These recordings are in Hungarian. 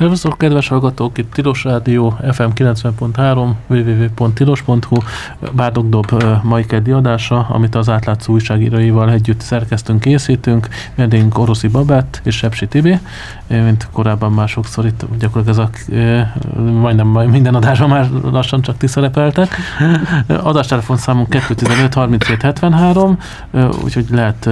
Szervusztok, kedves hallgatók! Itt Tilos Rádió, FM 90.3, www.tilos.hu, Bárdog Dob mai keddi adása, amit az átlátszó újságíróival együtt szerkeztünk, készítünk. Vendégünk Oroszi Babett és Sepsi Tibi, mint korábban már sokszor itt gyakorlatilag ez a, majdnem majd minden adásban már lassan csak ti szerepeltek. Adástelefon 215 37 73, úgyhogy lehet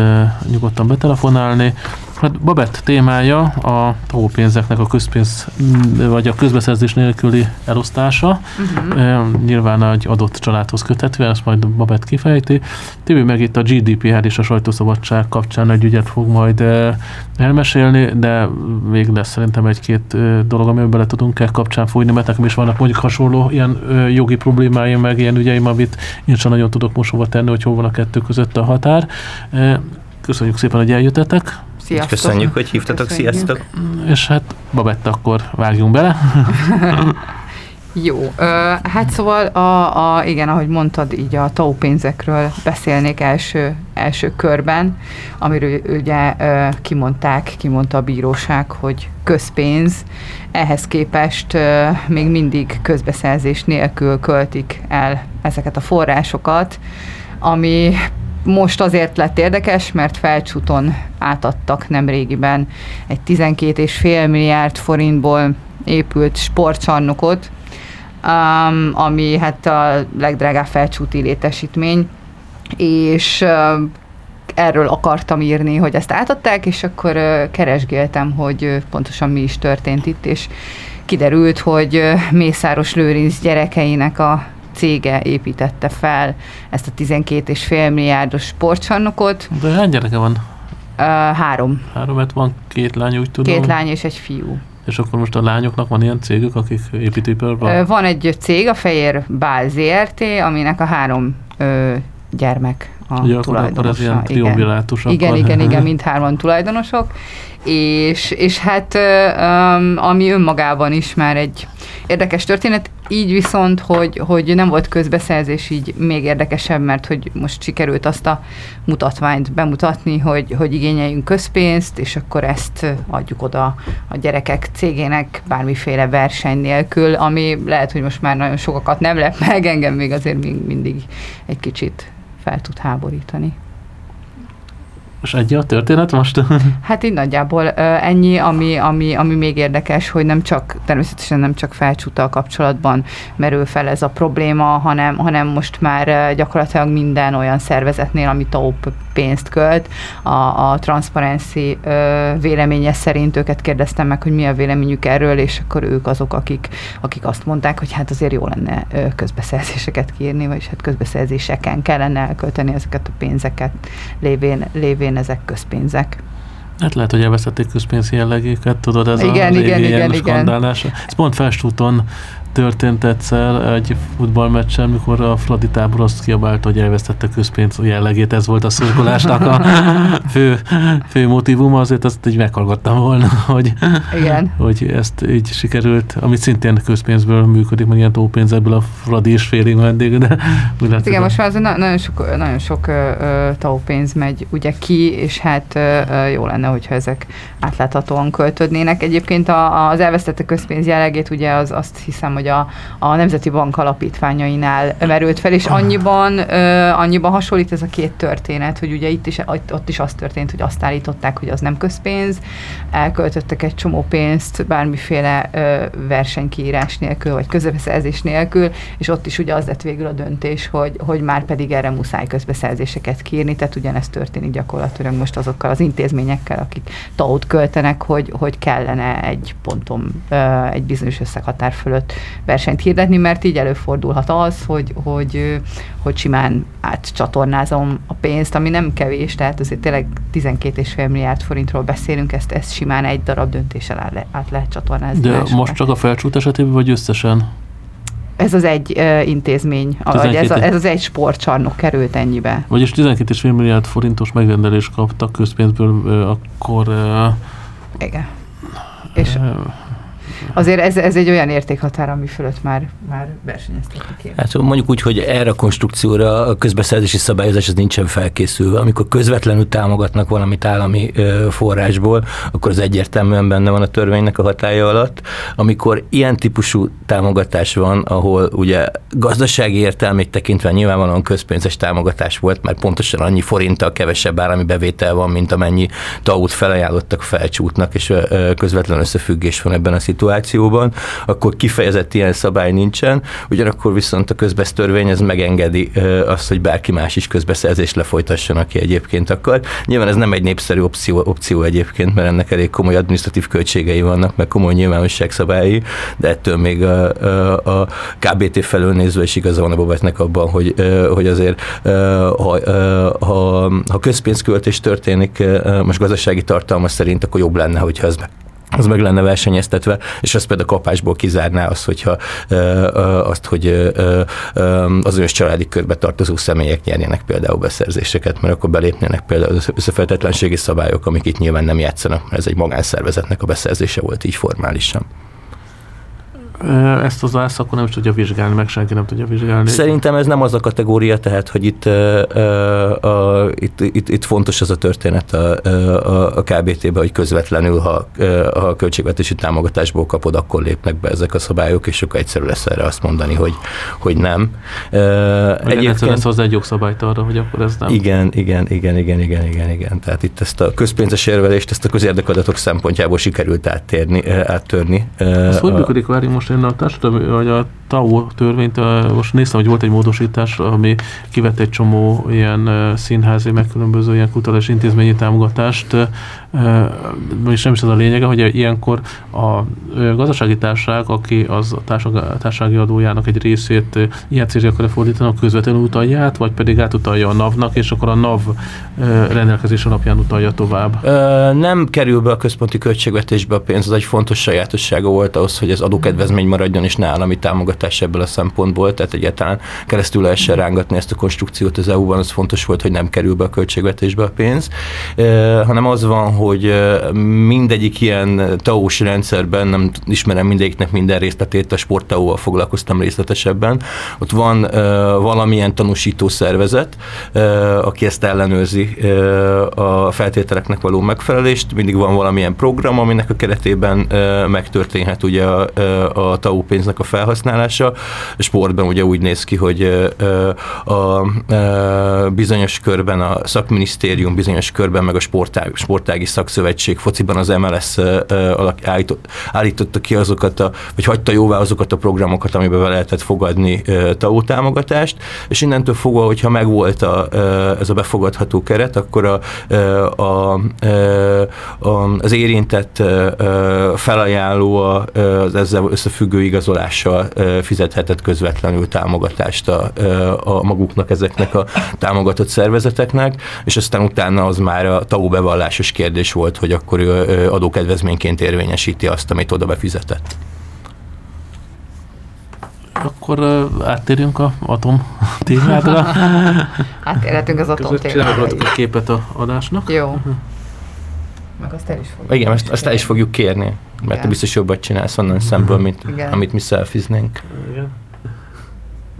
nyugodtan betelefonálni. Hát Babett témája a tagópénzeknek a közpénz vagy a közbeszerzés nélküli elosztása. Uh-huh. Nyilván egy adott családhoz köthetően, ezt majd Babett kifejti. Tibi meg itt a GDPR és a sajtószabadság kapcsán egy ügyet fog majd elmesélni, de még lesz szerintem egy-két dolog, amiben bele tudunk e kapcsán fújni, mert nekem is vannak mondjuk hasonló ilyen jogi problémáim, meg ilyen ügyeim, amit én sem nagyon tudok mosova tenni, hogy hol van a kettő között a határ. Köszönjük szépen, hogy eljöttetek. Sziasztok. Köszönjük, hogy hívtatok, Köszönjük. sziasztok. És hát Babett, akkor vágjunk bele. Jó, hát szóval, a, a, igen, ahogy mondtad, így a TAU pénzekről beszélnék első, első körben, amiről ugye kimondták, kimondta a bíróság, hogy közpénz, ehhez képest még mindig közbeszerzés nélkül költik el ezeket a forrásokat, ami most azért lett érdekes, mert felcsúton átadtak nem régiben egy 12,5 milliárd forintból épült sportcsarnokot, um, ami hát a legdrágább felcsúti létesítmény, és erről akartam írni, hogy ezt átadták, és akkor keresgéltem, hogy pontosan mi is történt itt, és kiderült, hogy Mészáros Lőrinc gyerekeinek a cége építette fel ezt a 12,5 milliárdos sportcsarnokot. De hány gyereke van? Uh, három. Három, mert van két lány, úgy tudom. Két lány és egy fiú. És akkor most a lányoknak van ilyen cégük, akik építőiparban? Van egy cég, a Fejér Bál ZRT, aminek a három ö, gyermek a Ugye, tulajdonosa. Akkor ez ilyen triumvirátus. Igen, igen, igen, igen, mindhárman tulajdonosok. És, és hát um, ami önmagában is már egy érdekes történet, így viszont, hogy, hogy nem volt közbeszerzés, így még érdekesebb, mert hogy most sikerült azt a mutatványt bemutatni, hogy, hogy igényeljünk közpénzt, és akkor ezt adjuk oda a gyerekek cégének bármiféle verseny nélkül, ami lehet, hogy most már nagyon sokakat nem lep meg, engem még azért még mindig egy kicsit fel tud háborítani. És egy a történet most? Hát így nagyjából ennyi, ami, ami, ami még érdekes, hogy nem csak, természetesen nem csak felcsúttal kapcsolatban merül fel ez a probléma, hanem, hanem most már gyakorlatilag minden olyan szervezetnél, ami TAUP pénzt költ, a, a Transparency véleménye szerint őket kérdeztem meg, hogy mi a véleményük erről, és akkor ők azok, akik, akik azt mondták, hogy hát azért jó lenne közbeszerzéseket kiírni, vagyis hát közbeszerzéseken kellene elkölteni ezeket a pénzeket, lévén, lévén lévén ezek közpénzek. Hát lehet, hogy elvesztették közpénz jellegéket, tudod, ez igen, a igen, igen, igen. Ez pont Festúton történt egyszer egy futballmeccsen, mikor a Fradi tábor azt kiabált, hogy elvesztette közpénz jellegét, ez volt a szurkolásnak a fő, fő motivum, azért azt így meghallgattam volna, hogy, Igen. hogy ezt így sikerült, amit szintén közpénzből működik, meg ilyen tópénz ebből a Fradi is félig meddig, de úgy hát Igen, most már azért nagyon sok, nagyon sok uh, tópénz megy ugye ki, és hát uh, jó lenne, hogyha ezek átláthatóan költödnének. Egyébként a, az elvesztette közpénz jellegét ugye az, azt hiszem, hogy a, a Nemzeti Bank alapítványainál merült fel, és annyiban, uh, annyiban hasonlít ez a két történet, hogy ugye itt is, ott is az történt, hogy azt állították, hogy az nem közpénz, elköltöttek egy csomó pénzt bármiféle uh, versenykiírás nélkül, vagy közbeszerzés nélkül, és ott is ugye az lett végül a döntés, hogy, hogy már pedig erre muszáj közbeszerzéseket kiírni, tehát ugyanezt történik gyakorlatilag most azokkal az intézményekkel, akik tau költenek, hogy, hogy kellene egy ponton, egy bizonyos összeghatár fölött versenyt hirdetni, mert így előfordulhat az, hogy, hogy, hogy simán átcsatornázom a pénzt, ami nem kevés, tehát azért tényleg 12,5 milliárd forintról beszélünk, ezt, ezt simán egy darab döntéssel át, le, át lehet csatornázni. De másokra. most csak a felcsút esetében, vagy összesen? Ez az egy uh, intézmény, vagy ez, a, ez az egy sportcsarnok került ennyibe. Vagyis 12,5 milliárd forintos megrendelést kaptak közpénzből, uh, akkor... Uh, Igen. És... Azért ez, ez egy olyan értékhatár, ami fölött már, már versenyeztetni kéne. Hát mondjuk úgy, hogy erre a konstrukcióra a közbeszerzési szabályozás az nincsen felkészülve. Amikor közvetlenül támogatnak valamit állami forrásból, akkor az egyértelműen benne van a törvénynek a hatája alatt. Amikor ilyen típusú támogatás van, ahol ugye gazdasági értelmét tekintve nyilvánvalóan közpénzes támogatás volt, mert pontosan annyi forinttal kevesebb állami bevétel van, mint amennyi taut felajánlottak felcsútnak, és közvetlen összefüggés van ebben a szituációban, akkor kifejezett ilyen szabály nincsen, ugyanakkor viszont a közbesztörvény ez megengedi azt, hogy bárki más is közbeszerzést lefolytasson, aki egyébként akar. Nyilván ez nem egy népszerű opció, opció egyébként, mert ennek elég komoly administratív költségei vannak, meg komoly nyilvánosság szabályi, de ettől még a, a, a KBT felől nézve is igaza van a Bobetnek abban, hogy, hogy azért ha, ha, ha közpénzköltés történik most gazdasági tartalma szerint, akkor jobb lenne, hogyha ez az meg lenne versenyeztetve, és ez például kapásból kizárná azt, hogyha azt, hogy az önös családi körbe tartozó személyek nyerjenek például beszerzéseket, mert akkor belépnének például az összefejtetlenségi szabályok, amik itt nyilván nem játszanak, mert ez egy magánszervezetnek a beszerzése volt így formálisan. Ezt az ász akkor nem is tudja vizsgálni, meg senki nem tudja vizsgálni. Szerintem ez nem az a kategória, tehát, hogy itt, a, a, itt, itt, itt fontos az a történet a, a, a KBT-be, hogy közvetlenül, ha, ha a költségvetési támogatásból kapod, akkor lépnek be ezek a szabályok, és akkor egyszerű lesz erre azt mondani, hogy, hogy nem. Egyébként lesz hozzá egy jogszabályt arra, hogy akkor ez nem. Igen, igen, igen, igen, igen, igen, igen. Tehát itt ezt a közpénzes érvelést, ezt a közérdekadatok szempontjából sikerült áttérni, áttörni. Ez hogy működik, várjunk most én a társadalmi, vagy a TAO törvényt, most néztem, hogy volt egy módosítás, ami kivett egy csomó ilyen színházi, meg különböző ilyen kutatás intézményi támogatást, és nem is ez a lényege, hogy ilyenkor a gazdasági társaság, aki az a társasági adójának egy részét ilyen célra akarja fordítani, közvetlenül utalja át, vagy pedig átutalja a NAV-nak, és akkor a NAV rendelkezés alapján utalja tovább? Nem kerül be a központi költségvetésbe a pénz, az egy fontos sajátossága volt ahhoz, hogy az adókedvezmény maradjon, és ne állami támogatás ebből a szempontból, tehát egyáltalán keresztül lehessen rángatni ezt a konstrukciót az EU-ban, az fontos volt, hogy nem kerül be a költségvetésbe a pénz, hanem az van, hogy mindegyik ilyen taós rendszerben, nem ismerem mindegyiknek minden részletét, a sporttaóval foglalkoztam részletesebben, ott van valamilyen tanúsító szervezet, aki ezt ellenőrzi a feltételeknek való megfelelést, mindig van valamilyen program, aminek a keretében megtörténhet ugye a TAU pénznek a felhasználása. A sportban ugye úgy néz ki, hogy a bizonyos körben a szakminisztérium, bizonyos körben meg a sportági, sportági szakszövetség, fociban az MLS állította ki azokat, a, vagy hagyta jóvá azokat a programokat, amiben be lehetett fogadni TAU támogatást, és innentől fogva, hogyha megvolt a, ez a befogadható keret, akkor a, a, a, az érintett felajánló az ezzel összefüggő igazolással fizethetett közvetlenül támogatást a, a maguknak ezeknek a támogatott szervezeteknek, és aztán utána az már a TAU bevallásos kérdés volt, hogy akkor ő adókedvezményként érvényesíti azt, amit oda befizetett. Akkor áttérjünk a atom témádra. Áttérhetünk az atom témára. a képet a adásnak. Jó. Meg azt el is fogjuk. Igen, azt, azt el is fogjuk kérni, mert Igen. te biztos jobbat csinálsz onnan szemből, mint Igen. amit mi szelfiznénk. Igen.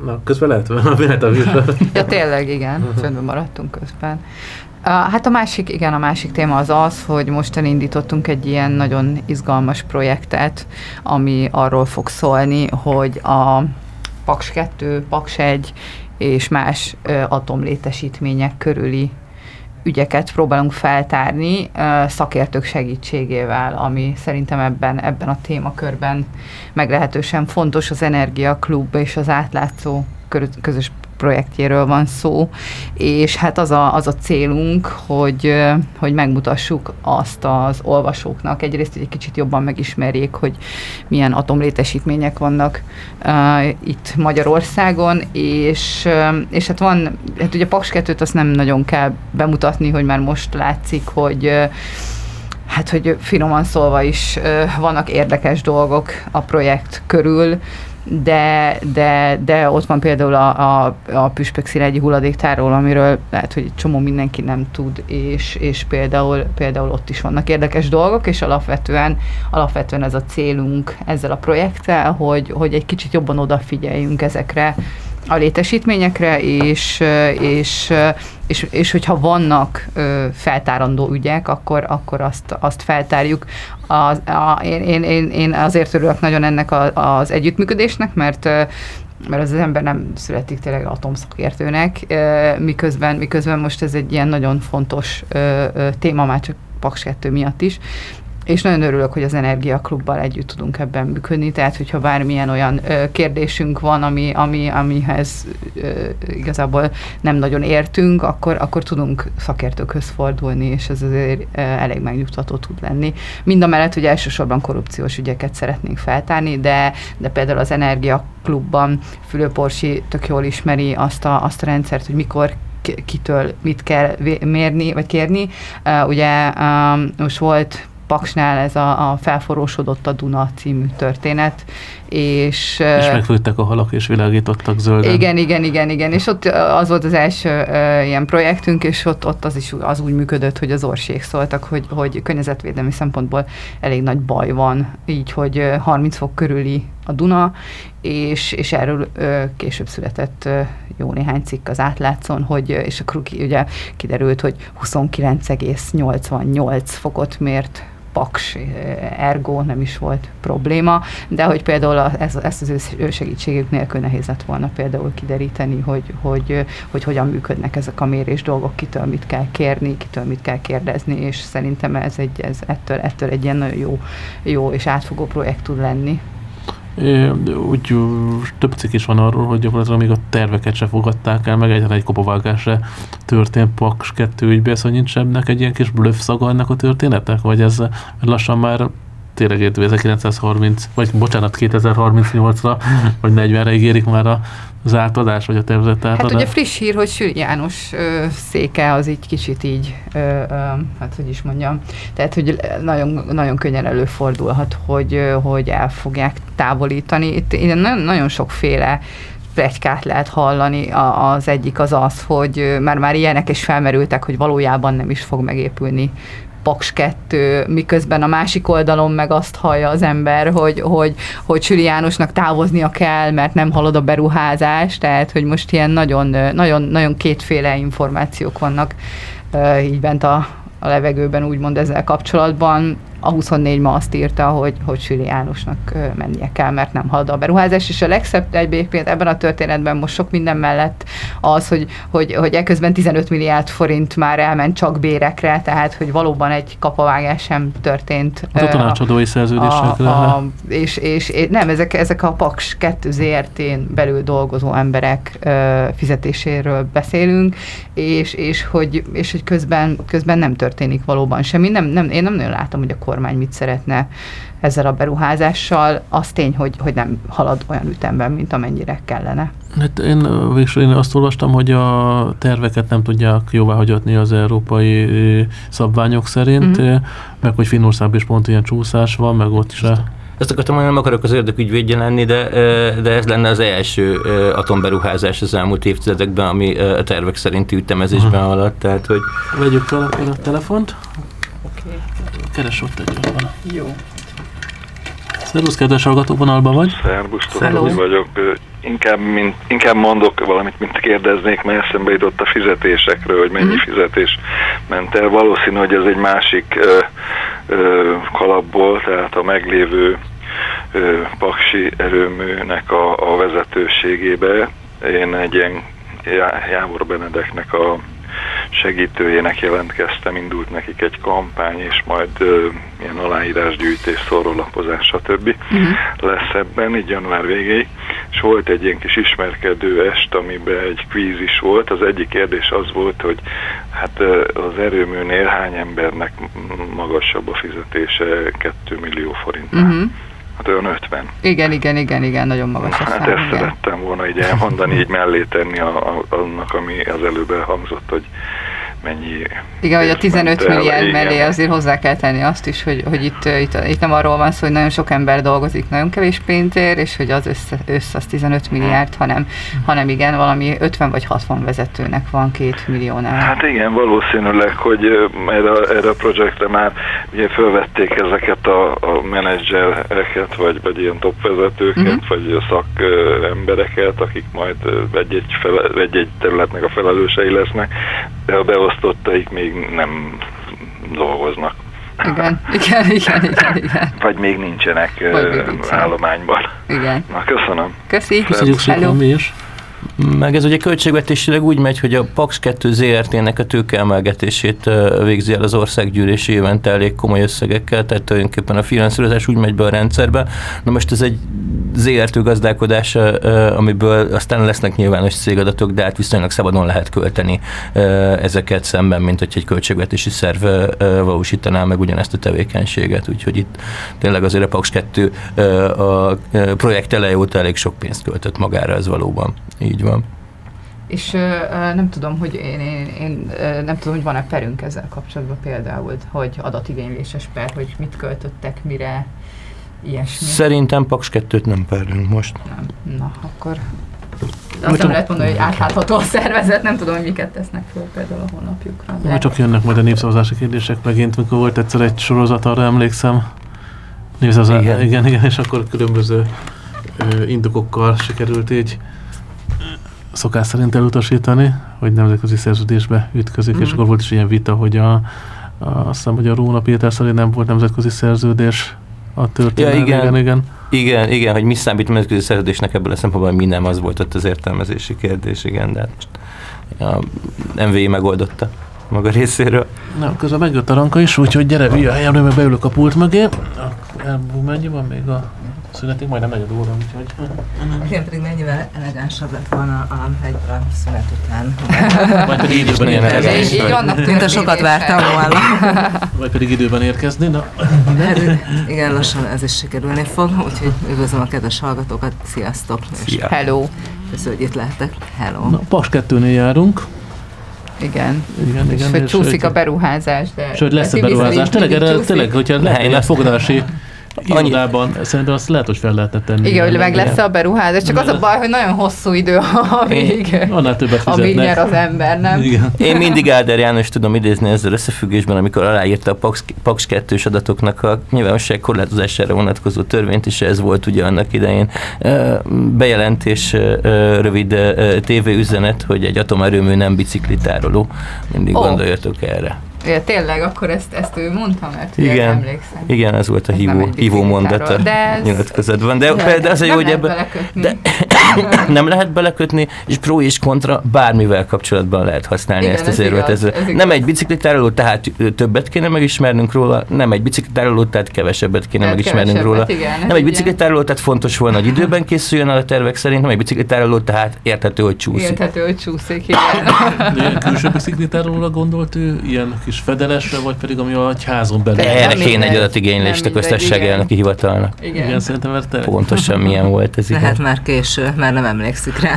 Na, közben lehet, lehet a műsor. ja, tényleg, igen. Csöndben maradtunk közben. Hát a másik, igen, a másik téma az az, hogy mostan indítottunk egy ilyen nagyon izgalmas projektet, ami arról fog szólni, hogy a Paks 2, Paks 1 és más atomlétesítmények körüli ügyeket próbálunk feltárni szakértők segítségével, ami szerintem ebben, ebben a témakörben meglehetősen fontos az Energia Klub és az átlátszó közös projektjéről van szó, és hát az a, az a célunk, hogy, hogy megmutassuk azt az olvasóknak, egyrészt, hogy egy kicsit jobban megismerjék, hogy milyen atomlétesítmények vannak uh, itt Magyarországon, és, és hát van, hát ugye Paks 2 azt nem nagyon kell bemutatni, hogy már most látszik, hogy hát hogy finoman szólva is vannak érdekes dolgok a projekt körül, de, de, de ott van például a, a, a Püspök Szilágyi hulladéktárról, amiről lehet, hogy csomó mindenki nem tud, és, és például, például ott is vannak érdekes dolgok, és alapvetően, alapvetően ez a célunk ezzel a projekttel, hogy, hogy egy kicsit jobban odafigyeljünk ezekre a létesítményekre, és, és, és, és hogyha vannak feltárandó ügyek, akkor, akkor azt, azt feltárjuk. Az, a, én, én, én, azért örülök nagyon ennek a, az együttműködésnek, mert mert az ember nem születik tényleg atomszakértőnek, miközben, miközben most ez egy ilyen nagyon fontos téma, már csak Paks 2 miatt is, és nagyon örülök, hogy az Energiaklubbal együtt tudunk ebben működni, tehát hogyha bármilyen olyan ö, kérdésünk van, ami, ami, amihez ö, igazából nem nagyon értünk, akkor, akkor tudunk szakértőkhöz fordulni, és ez azért ö, elég megnyugtató tud lenni. Mind a mellett, hogy elsősorban korrupciós ügyeket szeretnénk feltárni, de, de például az Energiaklubban Fülöporsi tök jól ismeri azt a, azt a rendszert, hogy mikor kitől mit kell mérni, vagy kérni. Uh, ugye um, most volt Paksnál ez a, a Felforrósodott a Duna című történet, és... És megfőttek a halak, és világítottak zölden. Igen, igen, igen, igen, és ott az volt az első uh, ilyen projektünk, és ott, ott az is az úgy működött, hogy az orsék szóltak, hogy, hogy környezetvédelmi szempontból elég nagy baj van, így, hogy 30 fok körüli a Duna, és, és erről ö, később született ö, jó néhány cikk az átlátszón, hogy, és akkor ugye kiderült, hogy 29,88 fokot mért paks, ergo nem is volt probléma, de hogy például ez, ezt az ő segítségük nélkül nehéz lett volna például kideríteni, hogy, hogy, hogy hogyan működnek ezek a mérés dolgok, kitől mit kell kérni, kitől mit kell kérdezni, és szerintem ez, egy, ez ettől, ettől egy ilyen nagyon jó, jó és átfogó projekt tud lenni. Úgy több cikk is van arról, hogy gyakorlatilag még a terveket se fogadták el, meg egyetlen egy kopavágás se történt Paks 2 ügybe, szóval nincs ennek egy ilyen kis blöff szaga ennek a történetnek, vagy ez lassan már tényleg 1930, vagy bocsánat, 2038-ra, vagy 40-re ígérik már a az átadás, vagy a tervezett átadás? Hát ugye friss hír, hogy Sül János ö, széke az így kicsit így, ö, ö, hát hogy is mondjam, tehát hogy nagyon, nagyon könnyen előfordulhat, hogy, hogy el fogják távolítani. Itt nagyon, nagyon sokféle plegykát lehet hallani. Az egyik az az, hogy már már ilyenek is felmerültek, hogy valójában nem is fog megépülni Paks 2, miközben a másik oldalon meg azt hallja az ember, hogy, hogy, hogy Süli Jánosnak távoznia kell, mert nem halad a beruházás, tehát hogy most ilyen nagyon, nagyon, nagyon kétféle információk vannak így bent a, a levegőben, úgymond ezzel kapcsolatban a 24 ma azt írta, hogy, hogy Süli Jánosnak mennie kell, mert nem halad a beruházás, és a legszebb egyébként ebben a történetben most sok minden mellett az, hogy, hogy, hogy eközben 15 milliárd forint már elment csak bérekre, tehát hogy valóban egy kapavágás sem történt. Az a tanácsadói szerződésekre. A, a, és, és, és nem, ezek, ezek a Paks 2 ZRT-n belül dolgozó emberek ö, fizetéséről beszélünk, és, és, hogy, és hogy közben, közben nem történik valóban semmi. Nem, nem, én nem nagyon látom, hogy a kormány mit szeretne ezzel a beruházással. Az tény, hogy, hogy nem halad olyan ütemben, mint amennyire kellene. Hát én végül én azt olvastam, hogy a terveket nem tudják jóvá hagyatni az európai szabványok szerint, mm-hmm. meg hogy Finnországban is pont ilyen csúszás van, meg ott se. Ezt akartam mondani, nem akarok az érdekügyvédje lenni, de, de ez lenne az első atomberuházás az elmúlt évtizedekben, ami a tervek szerinti ütemezésben alatt. Tehát, hogy... Vegyük fel a telefont. Keres ott egy van. Jó. Szervusz, kedves hallgató, vonalban vagy? Szervusz, Tomi vagyok. Inkább, mint, inkább mondok valamit, mint kérdeznék, mert eszembe jutott a fizetésekről, hogy mennyi mm. fizetés ment el. Valószínű, hogy ez egy másik ö, ö, kalapból, tehát a meglévő ö, paksi erőműnek a, a vezetőségébe. Én egy ilyen Jávor Benedeknek a segítőjének jelentkeztem, indult nekik egy kampány, és majd uh, ilyen aláírásgyűjtés, szórólapozás, stb. Uh-huh. lesz ebben, így január végéig, és volt egy ilyen kis ismerkedő est, amiben egy kvíz is volt. Az egyik kérdés az volt, hogy hát az erőműnél hány embernek magasabb a fizetése 2 millió forintnál. Uh-huh. Hát olyan 50. Igen, igen, igen, igen, nagyon magas a Hát ezt igen. szerettem volna így elmondani, így mellé tenni a, a, annak, ami az előbb elhangzott, hogy mennyi Igen, hogy a pénz ment 15 el, milliárd igen. mellé azért hozzá kell tenni azt is, hogy, hogy itt, itt, itt nem arról van szó, hogy nagyon sok ember dolgozik nagyon kevés pénzért, és hogy az össze, össze az 15 milliárd, hanem, hanem igen, valami 50 vagy 60 vezetőnek van két milliónál. Hát igen, valószínűleg, hogy erre, erre a projektre már ugye felvették ezeket a, a menedzsereket, vagy, vagy ilyen top vezetőket, uh-huh. vagy szakembereket, akik majd egy-egy, fele, egy-egy területnek a felelősei lesznek, de a beosztottaik még nem dolgoznak. Igen, igen, igen, igen, igen. Vagy még nincsenek Vagy még állományban. igen. Na, köszönöm. Köszi. Köszönjük szépen mi is. Meg ez ugye költségvetésileg úgy megy, hogy a Pax 2 ZRT-nek a tőkeemelgetését végzi el az országgyűlési évente elég komoly összegekkel, tehát tulajdonképpen a finanszírozás úgy megy be a rendszerbe. Na most ez egy ZRT gazdálkodás, amiből aztán lesznek nyilvános cégadatok, de hát viszonylag szabadon lehet költeni ezeket szemben, mint hogy egy költségvetési szerv valósítaná meg ugyanezt a tevékenységet. Úgyhogy itt tényleg azért a Pax 2 ö, a projekt eleje óta elég sok pénzt költött magára, ez valóban. Így van. És ö, nem tudom, hogy én, én, én ö, nem tudom, hogy van-e perünk ezzel kapcsolatban például, hogy adatigényléses per, hogy mit költöttek, mire, ilyesmi. Szerintem Paks 2-t nem perünk most. nem. Na, akkor de azt nem csak- lehet mondani, hogy átlátható a szervezet, nem tudom, hogy miket tesznek föl például a honlapjukra. De... Csak jönnek majd a népszavazási kérdések megint, mikor volt egyszer egy sorozat, arra emlékszem. Népszavazás, Igen. igen. igen, igen, és akkor különböző ö, indokokkal sikerült így szokás szerint elutasítani, hogy nemzetközi szerződésbe ütközik, mm. és Mhm. akkor volt is ilyen vita, hogy a, a azt hiszem, hogy a Róna Péter szerint nem volt nemzetközi szerződés a történet. Ja, igen. igen, igen. Igen, igen, hogy mi számít nemzetközi szerződésnek ebből a szempontból, mi nem, az volt ott az értelmezési kérdés, igen, de hát most a MVI megoldotta maga részéről. Na, közben megjött a ranka is, úgyhogy gyere, ülj a helyemre, mert beülök a pult mögé. Mennyi van még a szünetig? Majdnem negyed óra, úgyhogy... Igen, pedig mennyivel elegánsabb lett volna a, egy a szünet után. Vagy pedig időben érkezni. Mint a sokat vártam volna. Vagy pedig időben érkezni. Na, Hát, igen, lassan ez is sikerülni fog, úgyhogy üdvözlöm a kedves hallgatókat, sziasztok! És Szia. Hello. köszönöm, hogy itt lehetek. Hello! na Paks 2-nél járunk. Igen. Igen, És igen. hogy csúszik a beruházás, de... És hogy lesz a beruházás. Tényleg, erre, tényleg, hogyha Ne, lehet én egy azt- fogadási irodában, szerintem azt lehet, hogy fel lehetne tenni. Igen, hogy meg lesz a beruházás, csak az a baj, hogy nagyon hosszú idő, amíg, Annál többet amíg nyer az ember, nem? Igen. Én mindig Áder János tudom idézni ezzel összefüggésben, amikor aláírta a Paks, Paks 2 adatoknak a nyilvánosság korlátozására vonatkozó törvényt, és ez volt ugye annak idején bejelentés, rövid tévéüzenet, hogy egy atomerőmű nem biciklitároló. Mindig oh. gondoljatok erre. Ja, tényleg, akkor ezt, ezt ő mondta, mert Igen. emlékszem. Igen, ez volt a Ez hívó, hívó mondata de ez- nyilatkozatban. De, de, de az a jó, nem hogy lehet ebben belekötni. de nem lehet belekötni, és pro és kontra bármivel kapcsolatban lehet használni Igen, ezt az érvet. igaz, Ez, ez igaz. nem egy biciklitároló, tehát többet kéne megismernünk róla, nem egy biciklitároló, tehát kevesebbet kéne Tehát megismernünk róla. igen, nem egy biciklitároló, tehát fontos volna, hogy időben készüljön el a tervek szerint, nem egy biciklitároló, tehát érthető, hogy csúszik. Érthető, hogy csúszik, igen. De ilyen külső gondolt ő, ilyen kis fedelesre, vagy pedig ami a házon belül. Nem Erre kéne egy adatigénylést a nem igen. elnöki hivatalnak. Igen. Igen, szerintem mert te... Pontosan milyen volt ez. igen. Lehet már késő, már nem emlékszik rá.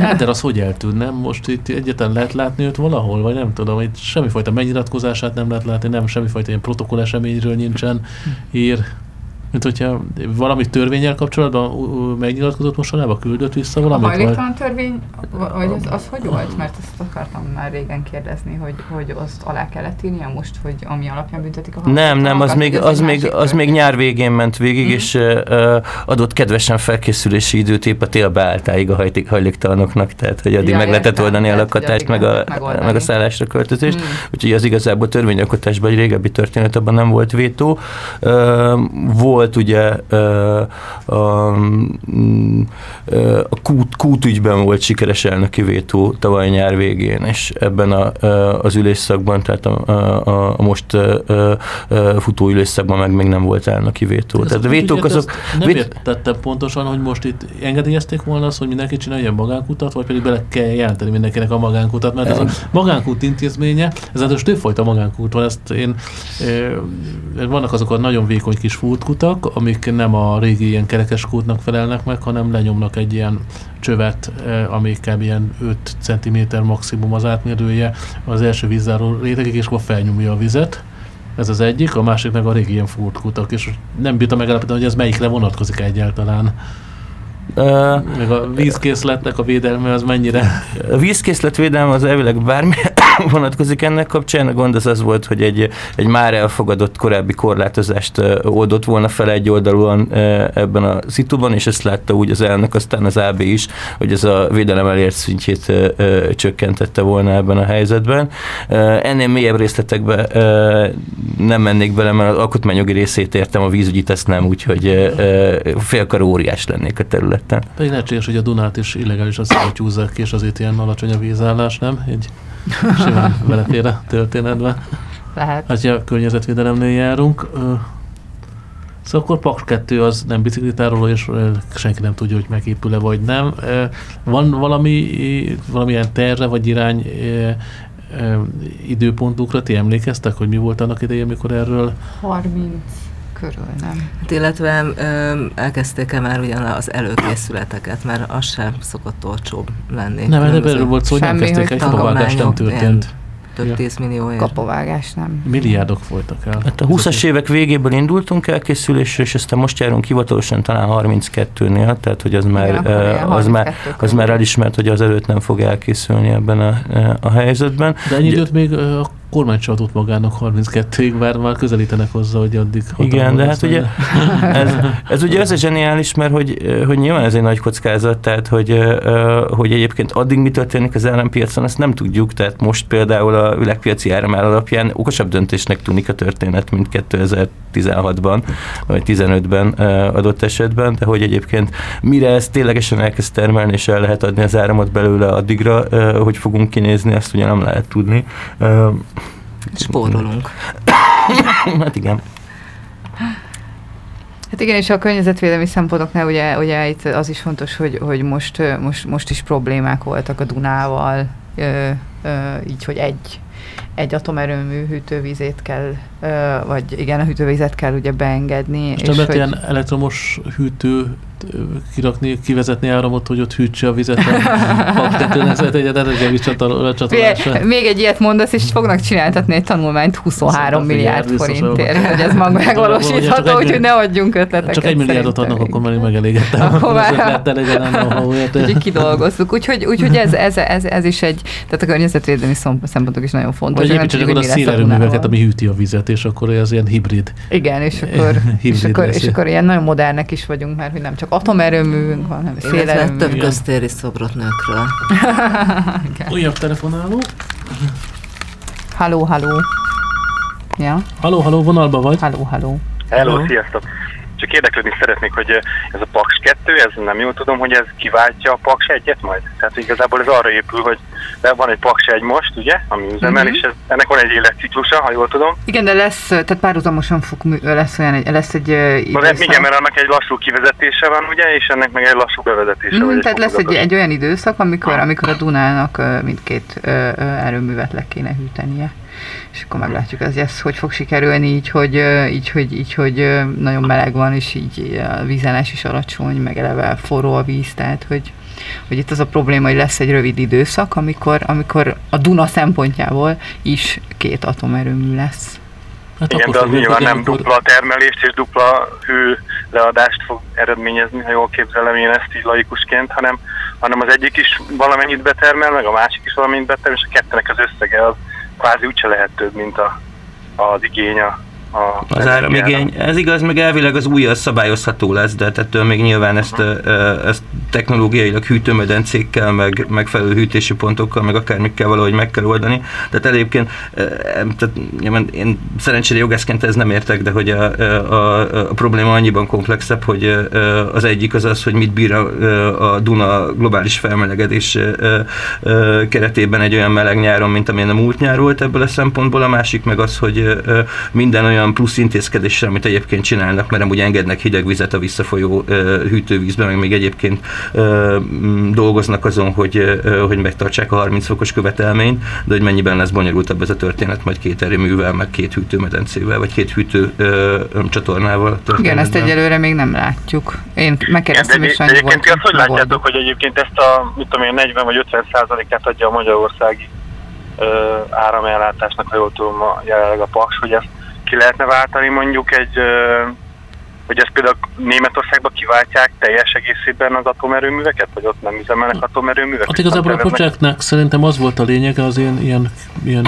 Hát, de az hogy eltűnne? Most itt egyetlen lehet látni őt valahol, vagy nem tudom, itt semmifajta megnyilatkozását nem lehet látni, nem semmifajta ilyen protokoll eseményről nincsen hír. Mint hogyha valami törvényel kapcsolatban megnyilatkozott mostanában, küldött vissza A valamit? Vagy? hajléktalan törvény, vagy az, az hogy volt? Mert ezt akartam már régen kérdezni, hogy, hogy azt alá kellett írnia most, hogy ami alapján büntetik a Nem, nem, az még, az, még, az még nyár végén ment végig, Mhm. és ö, adott kedvesen felkészülési időt épp a télbeálltáig a hajték, hajléktalanoknak, tehát hogy addig Ja, meg lehetett oldani a lakatást, meg a, meg a szállásra költözést. Mm. Úgyhogy az igazából törvényalkotásban egy régebbi történet, abban nem volt vétó. Ö, volt ugye ö, a, mm, ö, a kút, kútügyben volt sikeres elnöki vétó tavaly nyár végén, és ebben a, ö, az ülésszakban, tehát a, a, a most ö, ö, ö, futó ülésszakban meg még nem volt elnöki vétó. Tehát a vétók azok... Nem vét- értettem pontosan, hogy most itt engedélyezték volna azt, hogy mindenki csinálja magánkutat, vagy pedig bele kell jelenteni mindenkinek a magánkutat, mert ez a magánkút intézménye, ez most többfajta magánkút van, ezt én, vannak azok a nagyon vékony kis fútkutak, kútak, amik nem a régi ilyen kerekes kútnak felelnek meg, hanem lenyomnak egy ilyen csövet, ami kb. ilyen 5 cm maximum az átmérője az első vízzáró rétegig, és akkor felnyomja a vizet. Ez az egyik, a másik meg a régi ilyen kutak, és nem bírta megállapítani, hogy ez melyikre vonatkozik egyáltalán. Uh, Meg a vízkészletnek a védelme az mennyire? A vízkészlet védelme az elvileg bármi vonatkozik ennek kapcsán. A gond az az volt, hogy egy, egy már elfogadott korábbi korlátozást oldott volna fel egy oldalúan ebben a szituban, és ezt látta úgy az elnök, aztán az AB is, hogy ez a védelem elért szintjét csökkentette volna ebben a helyzetben. Ennél mélyebb részletekbe nem mennék bele, mert az alkotmányjogi részét értem, a vízügyit ezt nem, úgyhogy félkar óriás lennék a terület területen. Pedig lehetséges, hogy a Dunát is illegálisan szétjúzzák ki, és azért ilyen alacsony a vízállás, nem? Egy simán belefér a történetbe. Lehet. Hát, a környezetvédelemnél járunk. Szóval akkor Paks 2 az nem biciklitároló, és senki nem tudja, hogy megépül-e vagy nem. Van valami, valamilyen terve vagy irány időpontukra, ti emlékeztek, hogy mi volt annak idején, amikor erről? 30 körül, nem? Hát illetve ö, elkezdték-e már ugyan az előkészületeket, mert az sem szokott olcsóbb lenni. Nem, de erről volt szó, hogy nem kezdték, egy kapavágás nem történt. Több ja. tízmillióért. Kapavágás nem. Milliárdok folytak el. Hát a 20-as évek végéből indultunk elkészülésre, és aztán most járunk hivatalosan talán 32-nél, tehát hogy az már, Igen, az, már, az már elismert, hogy az előtt nem fog elkészülni ebben a, a helyzetben. De ennyi időt még kormány adott magának 32-ig, bár már közelítenek hozzá, hogy addig Igen, de hát ugye ez, ez ugye az a zseniális, mert hogy, hogy nyilván ez egy nagy kockázat, tehát hogy, hogy egyébként addig mi történik az állampiacon, ezt nem tudjuk, tehát most például a világpiaci áramár alapján okosabb döntésnek tűnik a történet, mint 2016-ban, vagy 15-ben adott esetben, de hogy egyébként mire ez ténylegesen elkezd termelni, és el lehet adni az áramot belőle addigra, hogy fogunk kinézni, azt ugye nem lehet tudni. Spórolunk. hát igen. Hát igen, és a környezetvédelmi szempontoknál ugye, ugye itt az is fontos, hogy, hogy most, most, most is problémák voltak a Dunával, ö, ö, így, hogy egy, egy atomerőmű hűtővízét kell, vagy igen, a hűtővizet kell ugye beengedni. És, és nem lehet ilyen elektromos hűtő kirakni, kivezetni áramot, hogy ott hűtse a vizet a paktetőnek, egy Még egy ilyet mondasz, és fognak csináltatni egy tanulmányt 23 milliárd forintért, hogy ez maga megvalósítható, úgyhogy ne adjunk ötleteket. Csak egy milliárdot adnak, akkor már megelégettem. Akkor már úgyhogy kidolgozzuk. Úgyhogy, úgyhogy ez, ez, ez, ez, is egy, tehát a környezetvédelmi szempontok is nagyon fontos. Vagy építsenek oda szélerőműveket, ami hűti a vizet, és akkor ez ilyen hibrid. Igen, és akkor, és akkor, és akkor ilyen nagyon modernek is vagyunk már, hogy nem csak atomerőművünk van, hanem szélerőmű. több köztéri szobrot nőkről. Újabb telefonáló. Halló, halló. Ja. Halló, halló, vonalba vagy? Halló, halló. Hello, sziasztok. Csak érdeklődni szeretnék, hogy ez a Paks 2, ez nem jól tudom, hogy ez kiváltja a Paks 1-et majd? Tehát igazából ez arra épül, hogy de van egy Paks 1 most, ugye, ami üzemel, uh-huh. és ez, ennek van egy életciklusa, ha jól tudom. Igen, de lesz, tehát párhuzamosan fog, lesz olyan, egy, lesz egy uh, hát Igen, mert annak egy lassú kivezetése van, ugye, és ennek meg egy lassú bevezetése. Vagy tehát lesz egy, egy olyan időszak, amikor, amikor a Dunának uh, mindkét uh, erőművet le kéne hűtenie és akkor meglátjuk, hogy ez hogy fog sikerülni, így, hogy, így, hogy, így, hogy nagyon meleg van, és így a vízállás is alacsony, meg eleve forró a víz, tehát hogy, hogy itt az a probléma, hogy lesz egy rövid időszak, amikor, amikor a Duna szempontjából is két atomerőmű lesz. Hát Igen, de az nyilván nem amikor... dupla termelést és dupla hő leadást fog eredményezni, ha jól képzelem én ezt így laikusként, hanem, hanem az egyik is valamennyit betermel, meg a másik is valamennyit betermel, és a kettőnek az összege az kvázi úgyse lehet több, mint a, az igény a, a az áramigény. Ez igaz, meg elvileg az új az szabályozható lesz, de ettől még nyilván ezt, ezt technológiailag hűtőmedencékkel, meg megfelelő hűtési pontokkal, meg akármikkel valahogy meg kell oldani. Tehát egyébként tehát, én szerencsére jogászként ez nem értek, de hogy a, a, a probléma annyiban komplexebb, hogy az egyik az az, hogy mit bír a, a Duna globális felmelegedés keretében egy olyan meleg nyáron, mint amilyen a múlt nyár volt ebből a szempontból, a másik meg az, hogy minden olyan olyan plusz intézkedésre, amit egyébként csinálnak, mert amúgy engednek hideg vizet a visszafolyó hűtővízbe, meg még egyébként dolgoznak azon, hogy, hogy megtartsák a 30 fokos követelményt, de hogy mennyiben lesz bonyolultabb ez a történet majd két erőművel, meg két hűtőmedencével, vagy két hűtő csatornával. Igen, ezt egyelőre még nem látjuk. Én megkérdeztem is, hogy Egyébként azt hogy látjátok, hogy egyébként ezt a, mit tudom én, 40 vagy 50 százalékát adja a magyarországi áramellátásnak, ha jól tudom, a, jelenleg a paks, hogy ezt ki lehetne váltani mondjuk egy hogy ezt például Németországban kiváltják teljes egészében az atomerőműveket, vagy ott nem üzemelnek atomerőművek? Hát igazából a projektnek szerintem az volt a lényege az én ilyen, ilyen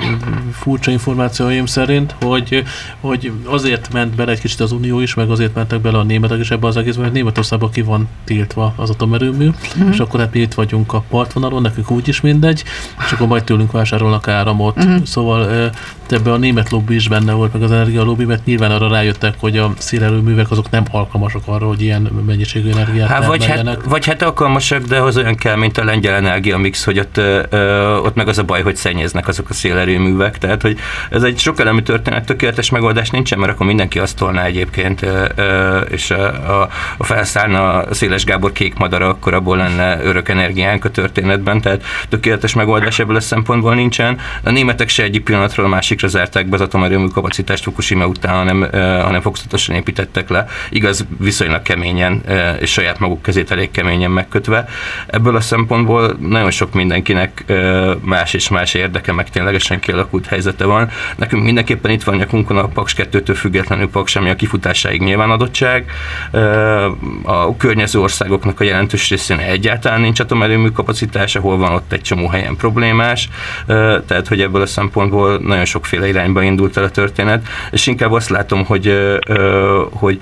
furcsa információim szerint, hogy, hogy azért ment bele egy kicsit az Unió is, meg azért mentek bele a németek is ebbe az egészben, hogy Németországban ki van tiltva az atomerőmű, mm. és akkor hát mi itt vagyunk a partvonalon, nekünk úgyis mindegy, és akkor majd tőlünk vásárolnak áramot. Mm. Szóval ebbe a német lobby is benne volt, meg az energia lobby, mert nyilván arra rájöttek, hogy a szélelőművek azok nem alkalmasak arra, hogy ilyen mennyiségű energiát hát, vagy hát, vagy hát alkalmasak, de az olyan kell, mint a lengyel energia mix, hogy ott, ö, ott meg az a baj, hogy szennyeznek azok a szélerőművek. Tehát, hogy ez egy sok elemű történet, tökéletes megoldás nincsen, mert akkor mindenki azt tolná egyébként, ö, és a, a, a felszállna a Széles Gábor kék madara, akkor abból lenne örök energiánk a történetben, tehát tökéletes megoldás ebből a szempontból nincsen. A németek se egyik pillanatról a másikra zárták be az atomerőmű kapacitást Fukushima után, hanem, hanem fokozatosan építettek le igaz viszonylag keményen, és saját maguk kezét elég keményen megkötve. Ebből a szempontból nagyon sok mindenkinek más és más érdeke, meg ténylegesen kialakult helyzete van. Nekünk mindenképpen itt van nyakunkon a Paks 2-től függetlenül Paks, ami a kifutásáig nyilván adottság. A környező országoknak a jelentős részén egyáltalán nincs atomerőmű kapacitás, ahol van ott egy csomó helyen problémás, tehát hogy ebből a szempontból nagyon sokféle irányba indult el a történet, és inkább azt látom, hogy, hogy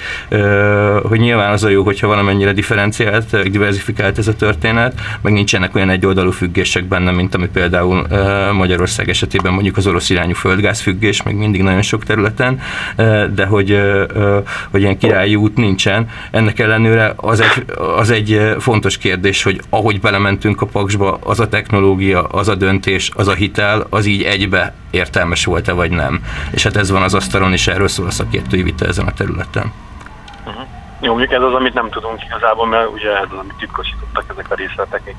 hogy nyilván az a jó, hogyha valamennyire differenciált, diversifikált ez a történet, meg nincsenek olyan egyoldalú függések benne, mint ami például Magyarország esetében mondjuk az orosz irányú földgáz függés, meg mindig nagyon sok területen, de hogy, hogy ilyen királyi út nincsen. Ennek ellenőre az egy, az egy fontos kérdés, hogy ahogy belementünk a paksba, az a technológia, az a döntés, az a hitel, az így egybe értelmes volt-e vagy nem. És hát ez van az asztalon, és erről szól a szakértői vita ezen a területen. Mondjuk ez az, amit nem tudunk igazából, mert ugye ez az, amit titkosítottak ezek a részletek,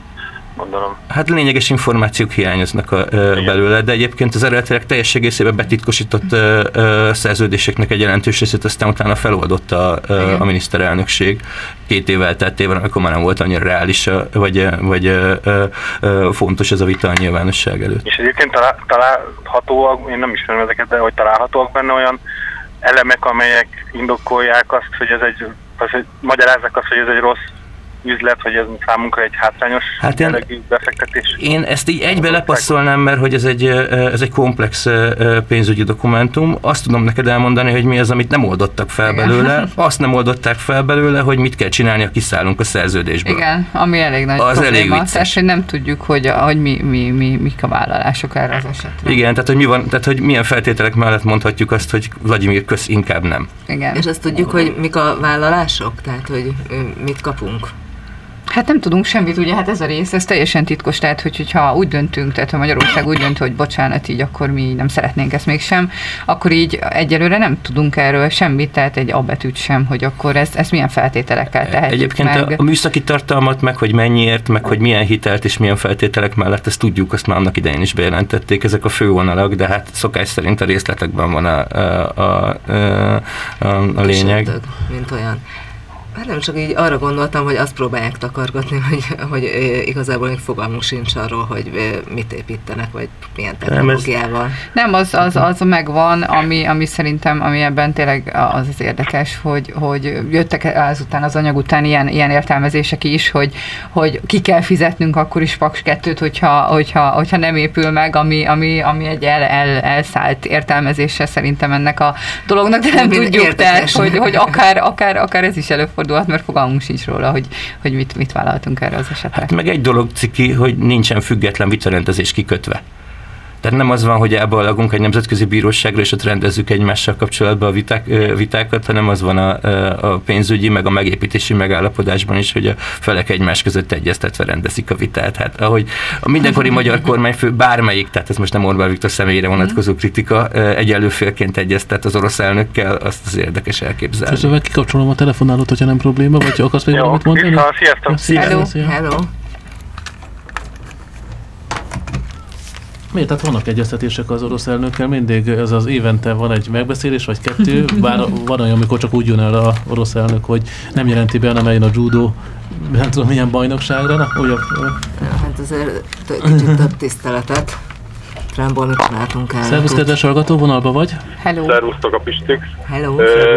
gondolom. Hát lényeges információk hiányoznak a, ö, belőle, de egyébként az eredetileg teljes egészében betitkosított ö, ö, szerződéseknek egy jelentős részét aztán utána feloldotta ö, a miniszterelnökség két évvel tettével, amikor már nem volt annyira reális, vagy, vagy ö, ö, fontos ez a vita a nyilvánosság előtt. És egyébként talál, találhatóak, én nem ismerem ezeket, de hogy találhatóak benne olyan elemek, amelyek indokolják azt, hogy ez egy az, hogy magyarázzák azt, hogy ez egy rossz üzlet, hogy ez számunkra egy hátrányos hát én, befektetés? Én ezt így egybe lepasszolnám, mert hogy ez egy, ez egy komplex pénzügyi dokumentum. Azt tudom neked elmondani, hogy mi az, amit nem oldottak fel belőle. Azt nem oldották fel belőle, hogy mit kell csinálni, ha kiszállunk a szerződésből. Igen, ami elég nagy az probléma. Elég vicces. Hogy nem tudjuk, hogy, hogy mi, mi, mi, mik a vállalások erre az esetre. Igen, tehát hogy, mi van, tehát, hogy milyen feltételek mellett mondhatjuk azt, hogy Vladimir kösz inkább nem. Igen. És azt tudjuk, hogy mik a vállalások? Tehát, hogy mit kapunk? Hát nem tudunk semmit, ugye, hát ez a rész, ez teljesen titkos, tehát hogy, hogyha úgy döntünk, tehát ha Magyarország úgy dönt, hogy bocsánat, így akkor mi nem szeretnénk ezt mégsem, akkor így egyelőre nem tudunk erről semmit, tehát egy abetűt sem, hogy akkor ezt, ezt milyen feltételekkel tehetjük Egyébként meg. A, a műszaki tartalmat, meg hogy mennyiért, meg hogy milyen hitelt és milyen feltételek mellett, ezt tudjuk, azt már annak idején is bejelentették, ezek a fővonalak, de hát szokás szerint a részletekben van a, a, a, a, a lényeg. Mint olyan. Hát nem csak így arra gondoltam, hogy azt próbálják takargatni, hogy, hogy igazából még fogalmunk sincs arról, hogy mit építenek, vagy milyen technológiával. Nem, az, az, az megvan, ami, ami szerintem, ami ebben tényleg az az érdekes, hogy, hogy jöttek azután az anyag után ilyen, ilyen értelmezések is, hogy, hogy ki kell fizetnünk akkor is Paks 2 hogyha, hogyha, hogyha nem épül meg, ami, ami, ami egy el, el, elszállt értelmezése szerintem ennek a dolognak, de nem tudjuk, tehát, hogy, hogy akár, akár, akár ez is előfordul előfordulhat, mert fogalmunk sincs róla, hogy, hogy mit, mit vállaltunk erre az esetre. Hát meg egy dolog ciki, hogy nincsen független vitarendezés kikötve. Tehát nem az van, hogy elballagunk egy nemzetközi bíróságra, és ott rendezzük egymással kapcsolatban a viták, vitákat, hanem az van a, a pénzügyi, meg a megépítési megállapodásban is, hogy a felek egymás között egyeztetve rendezik a vitát. Hát ahogy a mindenkori magyar kormányfő bármelyik, tehát ez most nem Orbán Viktor személyére vonatkozó kritika, egy előfélként egyeztet az orosz elnökkel, azt az érdekes elképzelni. Közben kikapcsolom a telefonálót, hogyha nem probléma, vagy akarsz még valamit mondani? Sziasztok! Hello. Hello. Miért? Tehát vannak egyeztetések az orosz elnökkel, mindig ez az évente van egy megbeszélés, vagy kettő, bár van olyan, amikor csak úgy jön el a orosz elnök, hogy nem jelenti be, hanem eljön a judo, nem tudom milyen bajnokságra, na, úgy Hát azért kicsit több tiszteletet. Rámból mit csináltunk el? Szervusz, kedves hallgató, vonalba vagy? Hello. Szervusztok a pistik. Hello.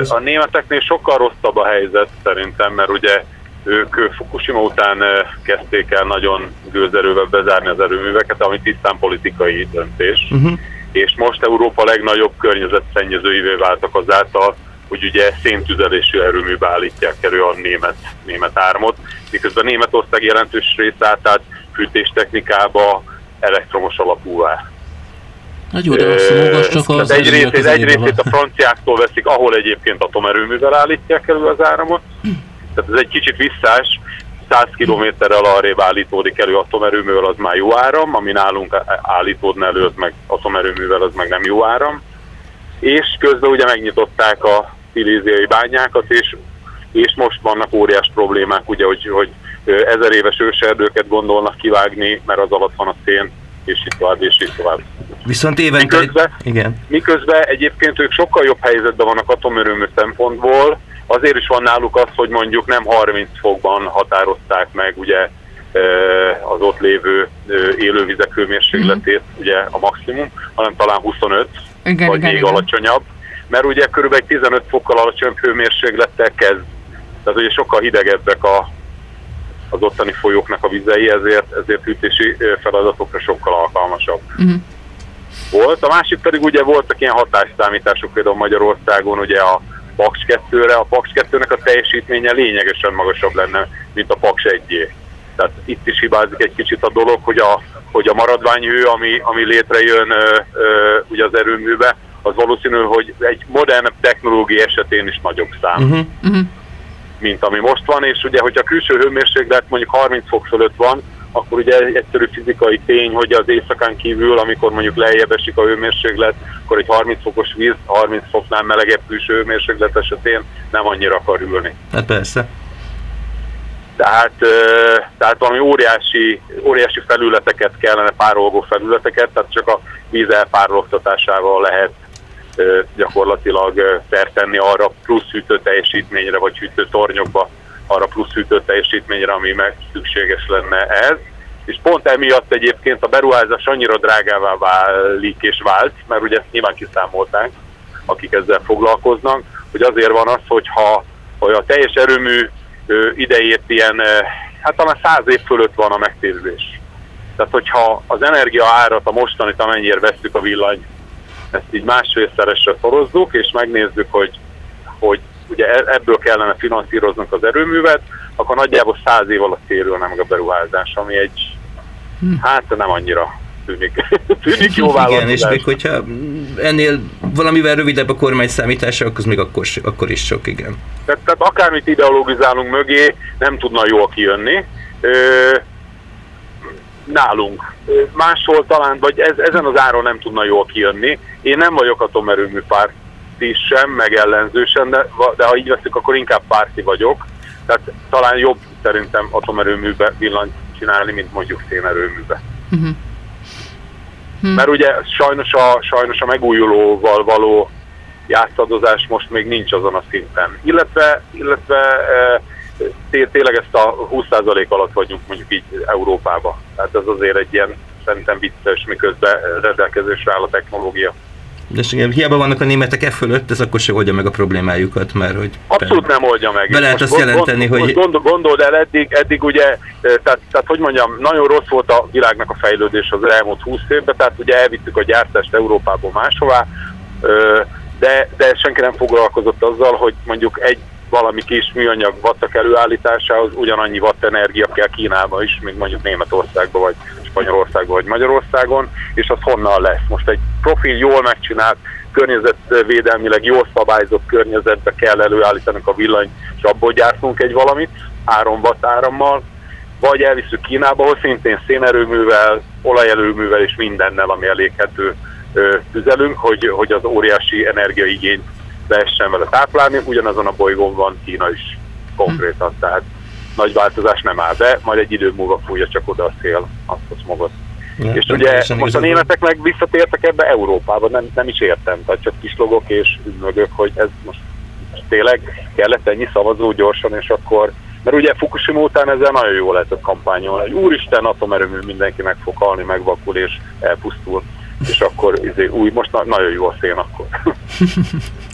A németeknél sokkal rosszabb a helyzet szerintem, mert ugye ők Fukushima után kezdték el nagyon gőzerővel bezárni az erőműveket, ami tisztán politikai döntés. Uh-huh. És most Európa legnagyobb környezetszennyezőivé váltak azáltal, hogy ugye széntüzelésű erőműbe állítják elő a német, német ármot, miközben Németország jelentős része átállt fűtéstechnikába elektromos alapúvá. Nagy jó, de a csak az egy részét, egy részét a franciáktól veszik, ahol egyébként atomerőművel állítják elő az áramot, tehát ez egy kicsit visszás, 100 kilométerrel arrébb állítódik elő atomerőművel, az már jó áram, ami nálunk állítódna elő, az meg atomerőművel, az meg nem jó áram. És közben ugye megnyitották a sziléziai bányákat, és, és most vannak óriás problémák, ugye, hogy, hogy ezer éves őserdőket gondolnak kivágni, mert az alatt van a szén, és így tovább, és így tovább. Viszont évente... Miközben, igen. miközben egyébként ők sokkal jobb helyzetben vannak atomerőmű szempontból, Azért is van náluk az, hogy mondjuk nem 30 fokban határozták meg ugye az ott lévő élővizek hőmérsékletét, mm. ugye a maximum, hanem talán 25, igen, vagy igen, még igen. alacsonyabb, mert ugye körülbelül 15 fokkal alacsonyabb hőmérséklettel kezd. Tehát ugye sokkal hidegebbek a, az ottani folyóknak a vizei, ezért, ezért hűtési feladatokra sokkal alkalmasabb. Mm. Volt. A másik pedig ugye voltak ilyen hatásszámítások például Magyarországon, ugye a Paks 2-re, a Paks 2-nek a teljesítménye lényegesen magasabb lenne, mint a Paks 1 Tehát itt is hibázik egy kicsit a dolog, hogy a, hogy a maradványhő, ami, ami létrejön ö, ö, ugye az erőműbe, az valószínű, hogy egy modern technológia esetén is nagyobb szám. Uh-huh. Uh-huh mint ami most van, és ugye, hogyha a külső hőmérséklet mondjuk 30 fok fölött van, akkor ugye egy egyszerű fizikai tény, hogy az éjszakán kívül, amikor mondjuk lejjebb esik a hőmérséklet, akkor egy 30 fokos víz, 30 foknál melegebb külső hőmérséklet esetén nem annyira akar ülni. Hát persze. Tehát, tehát valami óriási, óriási felületeket kellene, párolgó felületeket, tehát csak a víz elpárologtatásával lehet gyakorlatilag tenni arra plusz hűtő teljesítményre, vagy hűtő tornyokba arra plusz hűtő teljesítményre, ami meg szükséges lenne ez. És pont emiatt egyébként a beruházás annyira drágává válik és vált, mert ugye ezt nyilván kiszámolták, akik ezzel foglalkoznak, hogy azért van az, hogyha hogy a teljes erőmű idejét ilyen, hát talán száz év fölött van a megtérülés. Tehát, hogyha az energia árat, a mostanit, amennyire vesztük a villany, ezt így másfélszeresre szorozzuk, és megnézzük, hogy, hogy ugye e- ebből kellene finanszíroznunk az erőművet, akkor nagyjából száz év alatt térülne meg a beruházás, ami egy, hm. hát nem annyira tűnik, tűnik jó Igen, és még hogyha ennél valamivel rövidebb a kormány számítása, akkor még akkor, akkor is sok, igen. Tehát, tehát akármit ideologizálunk mögé, nem tudna jól kijönni. Ö, nálunk. Máshol talán, vagy ez, ezen az áron nem tudna jól kijönni. Én nem vagyok atomerőmű párt is sem, meg ellenző sem, de, de ha így veszük, akkor inkább párti vagyok. Tehát talán jobb szerintem atomerőműbe villant csinálni, mint mondjuk szénerőműbe. Uh-huh. Hmm. Mert ugye sajnos a, sajnos a megújulóval való játszadozás most még nincs azon a szinten. Illetve, illetve e, tényleg ezt a 20% alatt vagyunk mondjuk így Európába. Tehát ez azért egy ilyen szerintem vicces, miközben rendelkezésre áll a technológia. De hiába vannak a németek e fölött, ez akkor se oldja meg a problémájukat, mert hogy... Abszolút nem oldja meg. Be lehet azt jelenteni, gond, hogy... Gondol, gondold el, eddig, eddig ugye, tehát, tehát hogy mondjam, nagyon rossz volt a világnak a fejlődés az elmúlt 20 évben, tehát ugye elvittük a gyártást Európából máshová, de, de senki nem foglalkozott azzal, hogy mondjuk egy valami kis műanyag vattak előállításához ugyanannyi watt energia kell Kínába is, mint mondjuk Németországba vagy Spanyolországon vagy Magyarországon, és az honnan lesz. Most egy profil jól megcsinált, környezetvédelmileg jól szabályzott környezetbe kell előállítanunk a villany, és abból gyártunk egy valamit, 3 watt árammal, vagy elviszük Kínába, ahol szintén szénerőművel, olajelőművel és mindennel, ami eléghető tüzelünk, hogy, hogy az óriási energiaigényt lehessen vele táplálni. Ugyanazon a bolygón van Kína is konkrétan, tehát nagy változás nem áll be, majd egy idő múlva fújja csak oda a szél azt a smogot. Ja, és ugye most a németek meg visszatértek ebbe Európába, nem, nem is értem, tehát csak kislogok és ünnögök, hogy ez most tényleg kellett ennyi szavazó gyorsan, és akkor mert ugye Fukushima után ezzel nagyon jól lehetett kampányolni, hogy úristen, atomerőmű mindenki meg fog halni, megvakul és elpusztul. És akkor izé, új, most na- nagyon jó a szén akkor.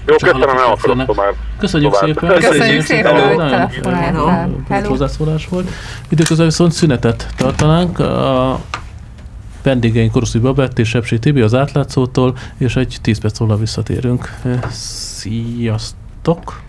jó, Csak köszönöm, nem akarok tovább. Köszönjük tovább. szépen. Köszönjük szépen, hogy telefonáltál. hozzászólás volt. Időközben viszont szünetet tartanánk. A vendégeink Koroszi Babett és Sepsi Tibi az átlátszótól, és egy 10 perc múlva visszatérünk. Sziasztok!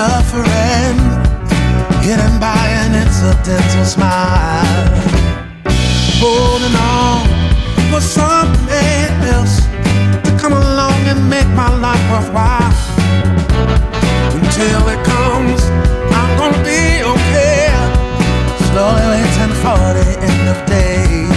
Suffering, hidden by an incidental smile. Holding on for else to come along and make my life worthwhile. Until it comes, I'm gonna be okay. Slowly waiting for the end of days.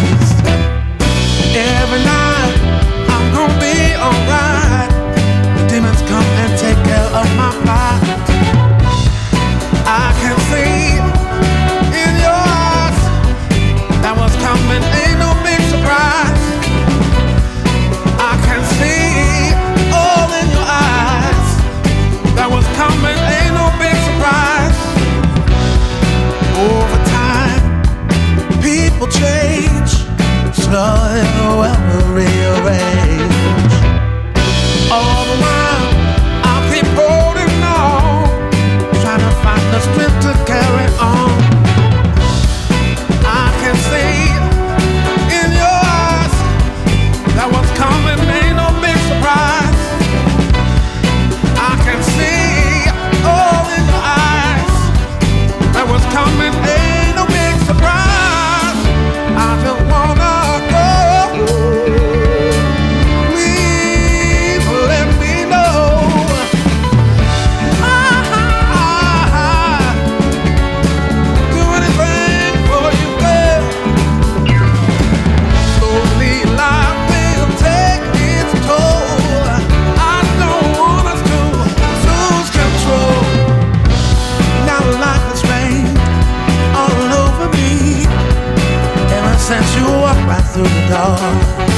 through the dark.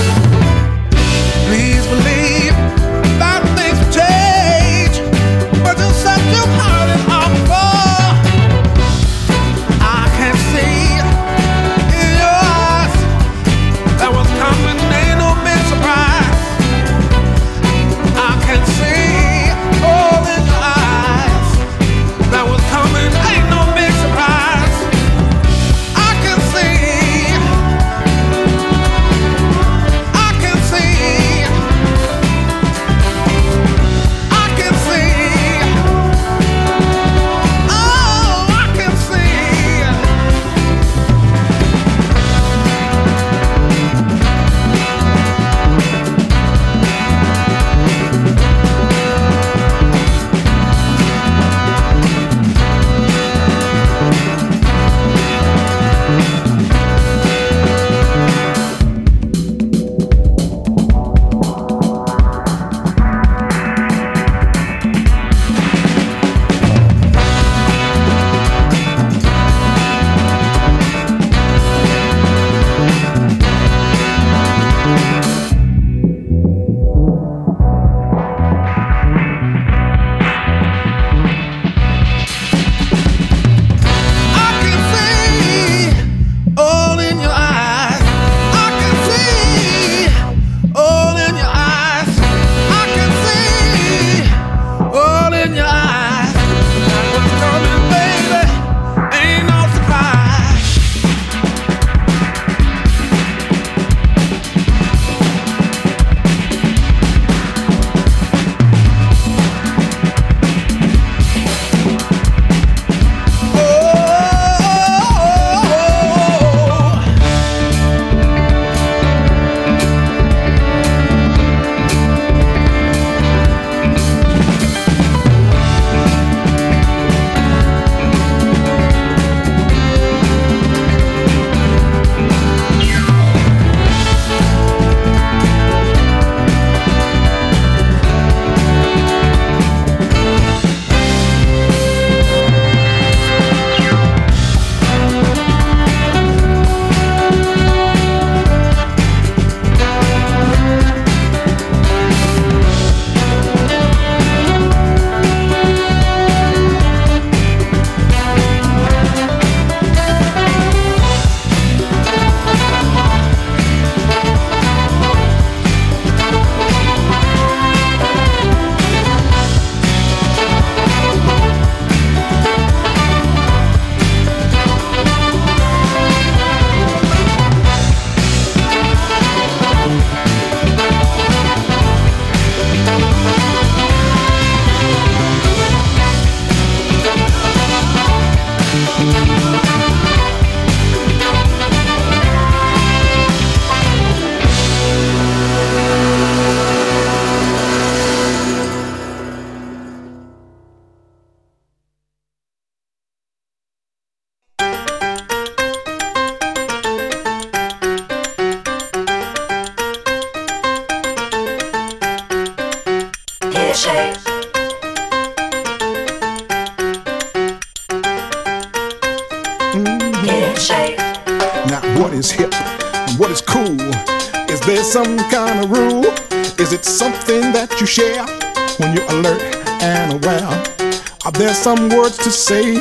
Some words to say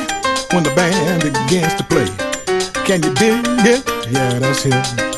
when the band begins to play? Can you dig it? Yeah, that's hip.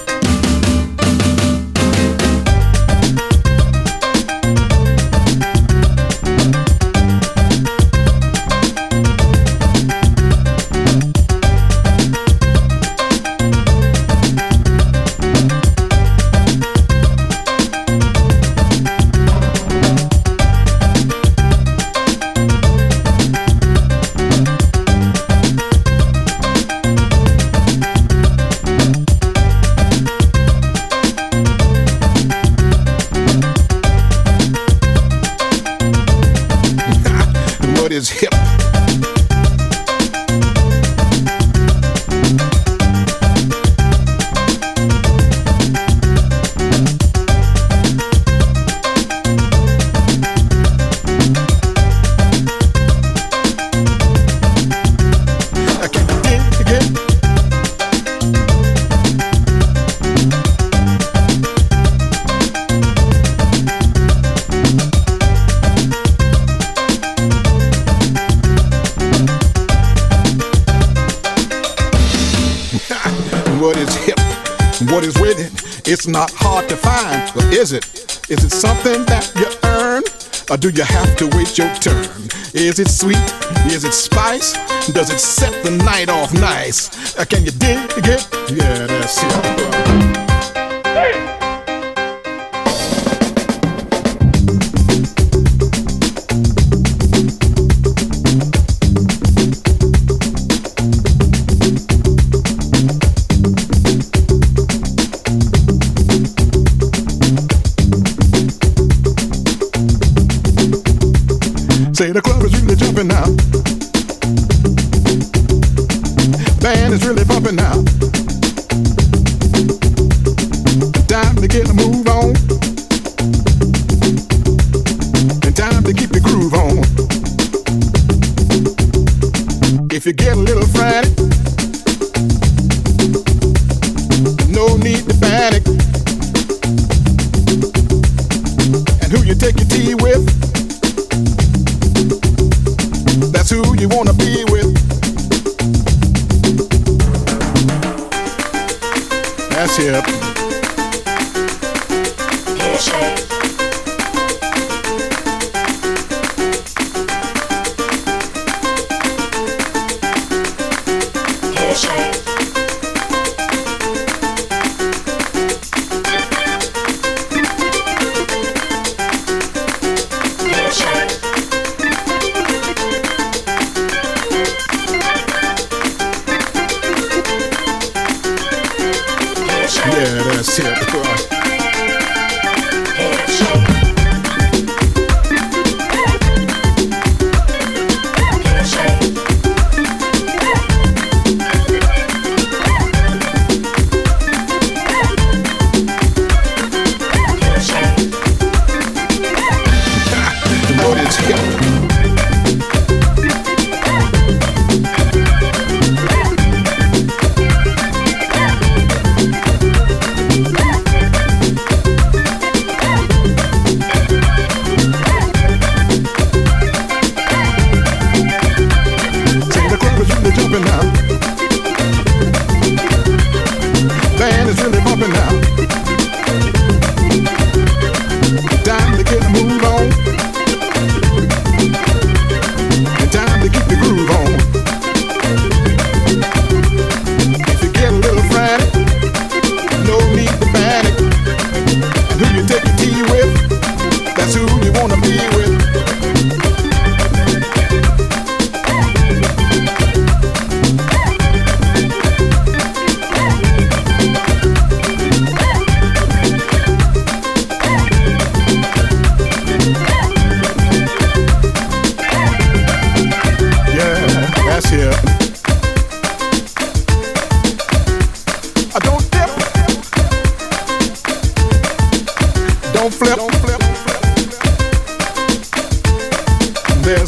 Or do you have to wait your turn? Is it sweet? Is it spice? Does it set the night off nice? Uh, can you dig it? Yeah, that's it. take your tea with. That's who you wanna be with. That's hip. Here's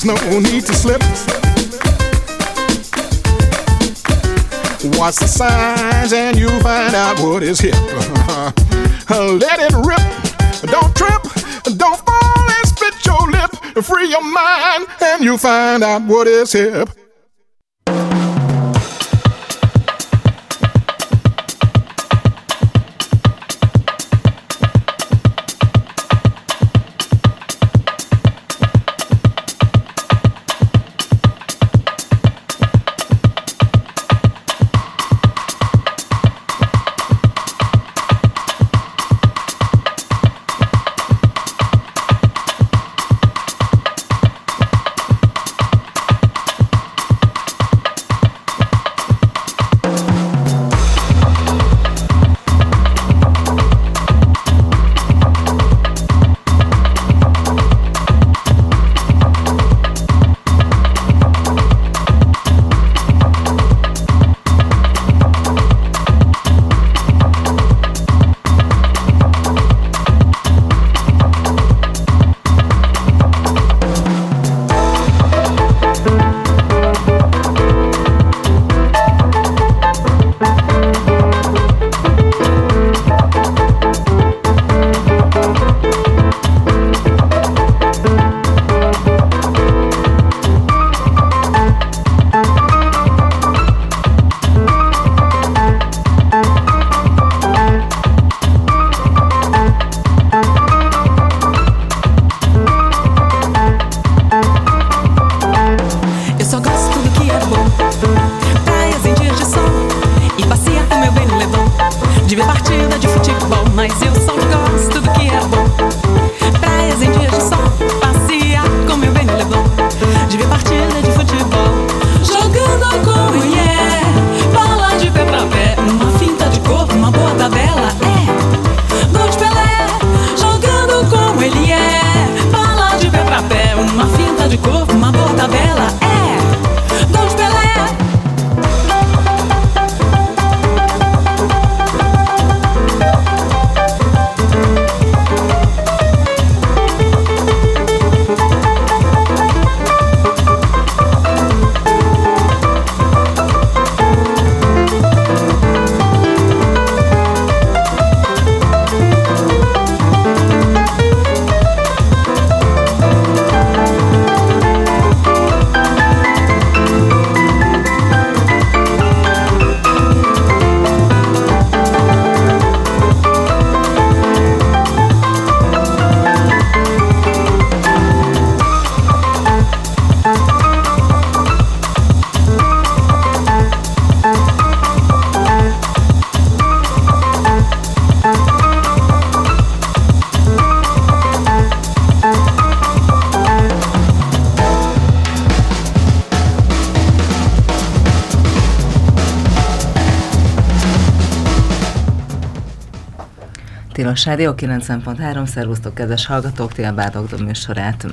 there's no need to slip. Watch the signs and you'll find out what is hip. Let it rip, don't trip, don't fall and spit your lip. Free your mind and you'll find out what is hip. Tilos Rádió 90.3, szervusztok kedves hallgatók, ti a Bátogdob műsorát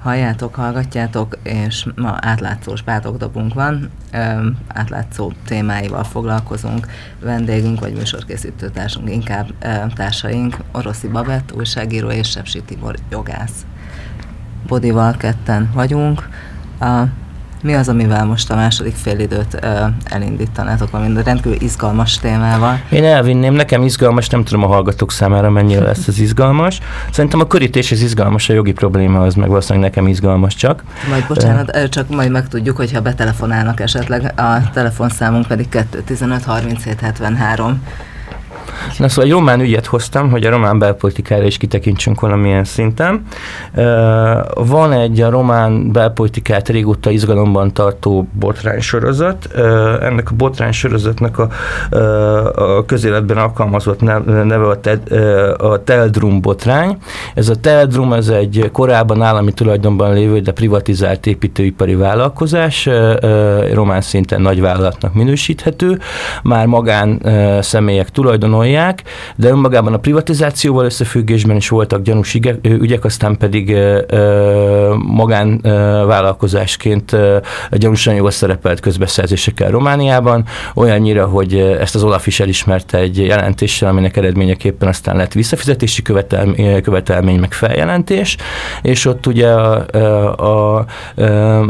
halljátok, hallgatjátok, és ma átlátszós Bátogdobunk van, átlátszó témáival foglalkozunk, vendégünk vagy műsorkészítő társunk, inkább társaink, Oroszi Babett, újságíró és Sepsi Tibor jogász. Bodival ketten vagyunk, a mi az, amivel most a második félidőt ö, elindítanátok, valami rendkívül izgalmas témával? Én elvinném, nekem izgalmas, nem tudom a hallgatók számára mennyire lesz az izgalmas. Szerintem a körítés az izgalmas, a jogi probléma az meg valószínűleg nekem izgalmas csak. Majd bocsánat, uh, csak majd megtudjuk, hogyha betelefonálnak esetleg, a telefonszámunk pedig 215 37 73. Na szóval egy román ügyet hoztam, hogy a román belpolitikára is kitekintsünk valamilyen szinten. Van egy a román belpolitikát régóta izgalomban tartó botránysorozat. Ennek a botránysorozatnak a, a közéletben alkalmazott neve a, te, a Teldrum botrány. Ez a Teldrum, ez egy korábban állami tulajdonban lévő, de privatizált építőipari vállalkozás, román szinten nagyvállalatnak minősíthető, már magán személyek tulajdonolják, csinálják, de önmagában a privatizációval összefüggésben is voltak gyanús ügyek, aztán pedig magánvállalkozásként gyanúsan jól szerepelt közbeszerzésekkel Romániában, olyannyira, hogy ezt az Olaf is elismerte egy jelentéssel, aminek eredményeképpen aztán lett visszafizetési követelmény, követelmény meg feljelentés, és ott ugye a, a, a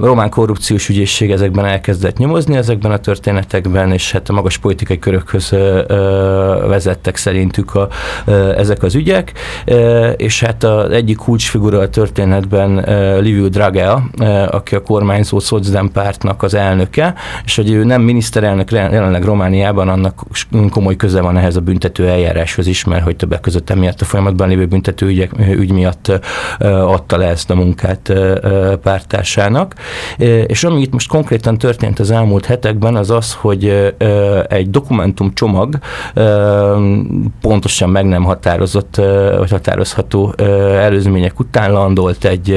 román korrupciós ügyészség ezekben elkezdett nyomozni ezekben a történetekben, és hát a magas politikai körökhöz vezettek szerintük a, ezek az ügyek, és hát az egyik kulcsfigura a történetben Liviu Dragea, aki a kormányzó Szocdem pártnak az elnöke, és hogy ő nem miniszterelnök jelenleg Romániában, annak komoly köze van ehhez a büntető eljáráshoz is, mert hogy többek között emiatt a folyamatban lévő büntető ügyek, ügy miatt adta le ezt a munkát pártársának. És ami itt most konkrétan történt az elmúlt hetekben, az az, hogy egy dokumentumcsomag pontosan meg nem határozott, vagy határozható előzmények után landolt egy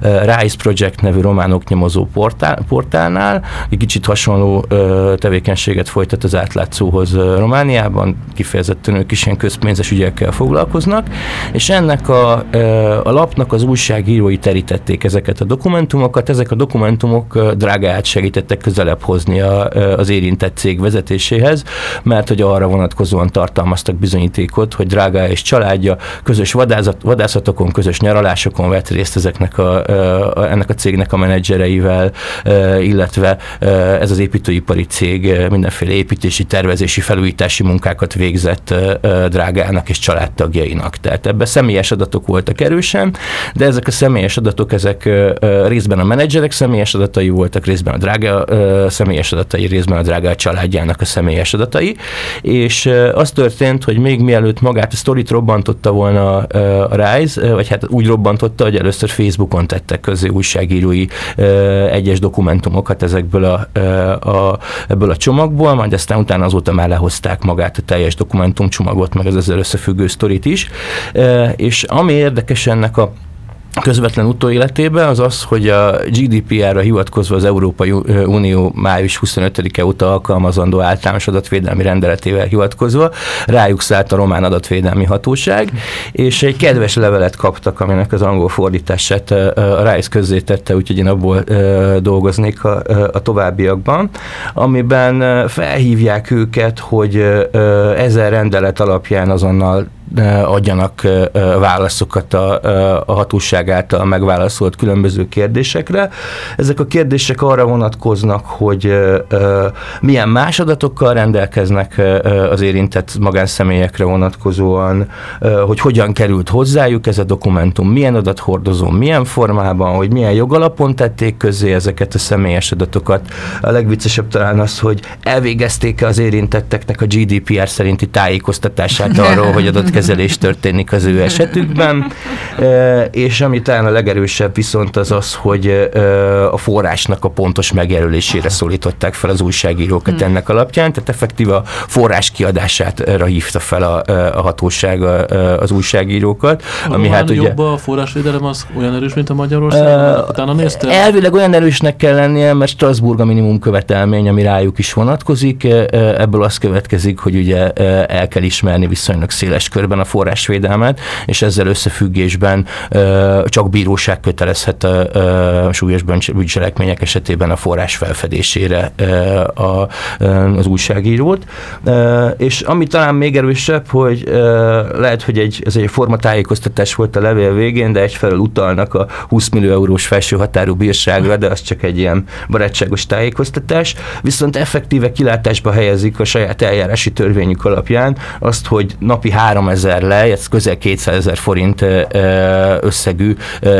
Rise Project nevű román oknyomozó portál, portálnál, egy kicsit hasonló tevékenységet folytat az átlátszóhoz Romániában, kifejezetten ők is ilyen közpénzes ügyekkel foglalkoznak, és ennek a, a lapnak az újságírói terítették ezeket a dokumentumokat, ezek a dokumentumok drágát segítettek közelebb hozni a, az érintett cég vezetéséhez, mert hogy arra vonatkozóan tartalmaztak bizonyítékot, hogy drága és családja közös vadászat, vadászatokon, közös nyaralásokon vett részt ezeknek a, ennek a cégnek a menedzsereivel, illetve ez az építőipari cég mindenféle építési, tervezési, felújítási munkákat végzett drágának és családtagjainak. Tehát ebbe személyes adatok voltak erősen, de ezek a személyes adatok, ezek részben a menedzserek személyes adatai voltak, részben a drága személyes adatai, részben a drága családjának a személyes adatai, és az történt, hogy még mielőtt magát a sztorit robbantotta volna a Rise, vagy hát úgy robbantotta, hogy először Facebookon tettek közé újságírói egyes dokumentumokat ezekből a, a, ebből a csomagból, majd aztán utána azóta már lehozták magát a teljes dokumentumcsomagot, meg az ezzel összefüggő sztorit is. És ami érdekes ennek a közvetlen utóéletében az az, hogy a GDPR-ra hivatkozva az Európai Unió május 25-e óta alkalmazandó általános adatvédelmi rendeletével hivatkozva rájuk szállt a román adatvédelmi hatóság, és egy kedves levelet kaptak, aminek az angol fordítását a Rice közzétette, úgyhogy én abból dolgoznék a, a továbbiakban, amiben felhívják őket, hogy ezer rendelet alapján azonnal adjanak válaszokat a, a hatóság által megválaszolt különböző kérdésekre. Ezek a kérdések arra vonatkoznak, hogy milyen más adatokkal rendelkeznek az érintett magánszemélyekre vonatkozóan, hogy hogyan került hozzájuk ez a dokumentum, milyen adathordozó, milyen formában, hogy milyen jogalapon tették közé ezeket a személyes adatokat. A legviccesebb talán az, hogy elvégezték-e az érintetteknek a GDPR szerinti tájékoztatását arról, hogy adott kezelés történik az ő esetükben, és ami talán a legerősebb viszont az az, hogy a forrásnak a pontos megjelölésére szólították fel az újságírókat hmm. ennek alapján, tehát effektív a forrás kiadására hívta fel a, a hatóság az újságírókat. A ami hát ugye, jobb a forrásvédelem az olyan erős, mint a Magyarországon? Uh, Utána néztem? Elvileg olyan erősnek kell lennie, mert Strasbourg a minimum követelmény, ami rájuk is vonatkozik. Ebből az következik, hogy ugye el kell ismerni viszonylag széles körben körben a forrásvédelmet, és ezzel összefüggésben csak bíróság kötelezhet a súlyos bűncselekmények esetében a forrás felfedésére az újságírót. És ami talán még erősebb, hogy lehet, hogy egy, ez egy formatájékoztatás volt a levél végén, de egyfelől utalnak a 20 millió eurós felső határú bírságra, de az csak egy ilyen barátságos tájékoztatás, viszont effektíve kilátásba helyezik a saját eljárási törvényük alapján azt, hogy napi 3000 ezer le, ez közel 200 ezer forint összegű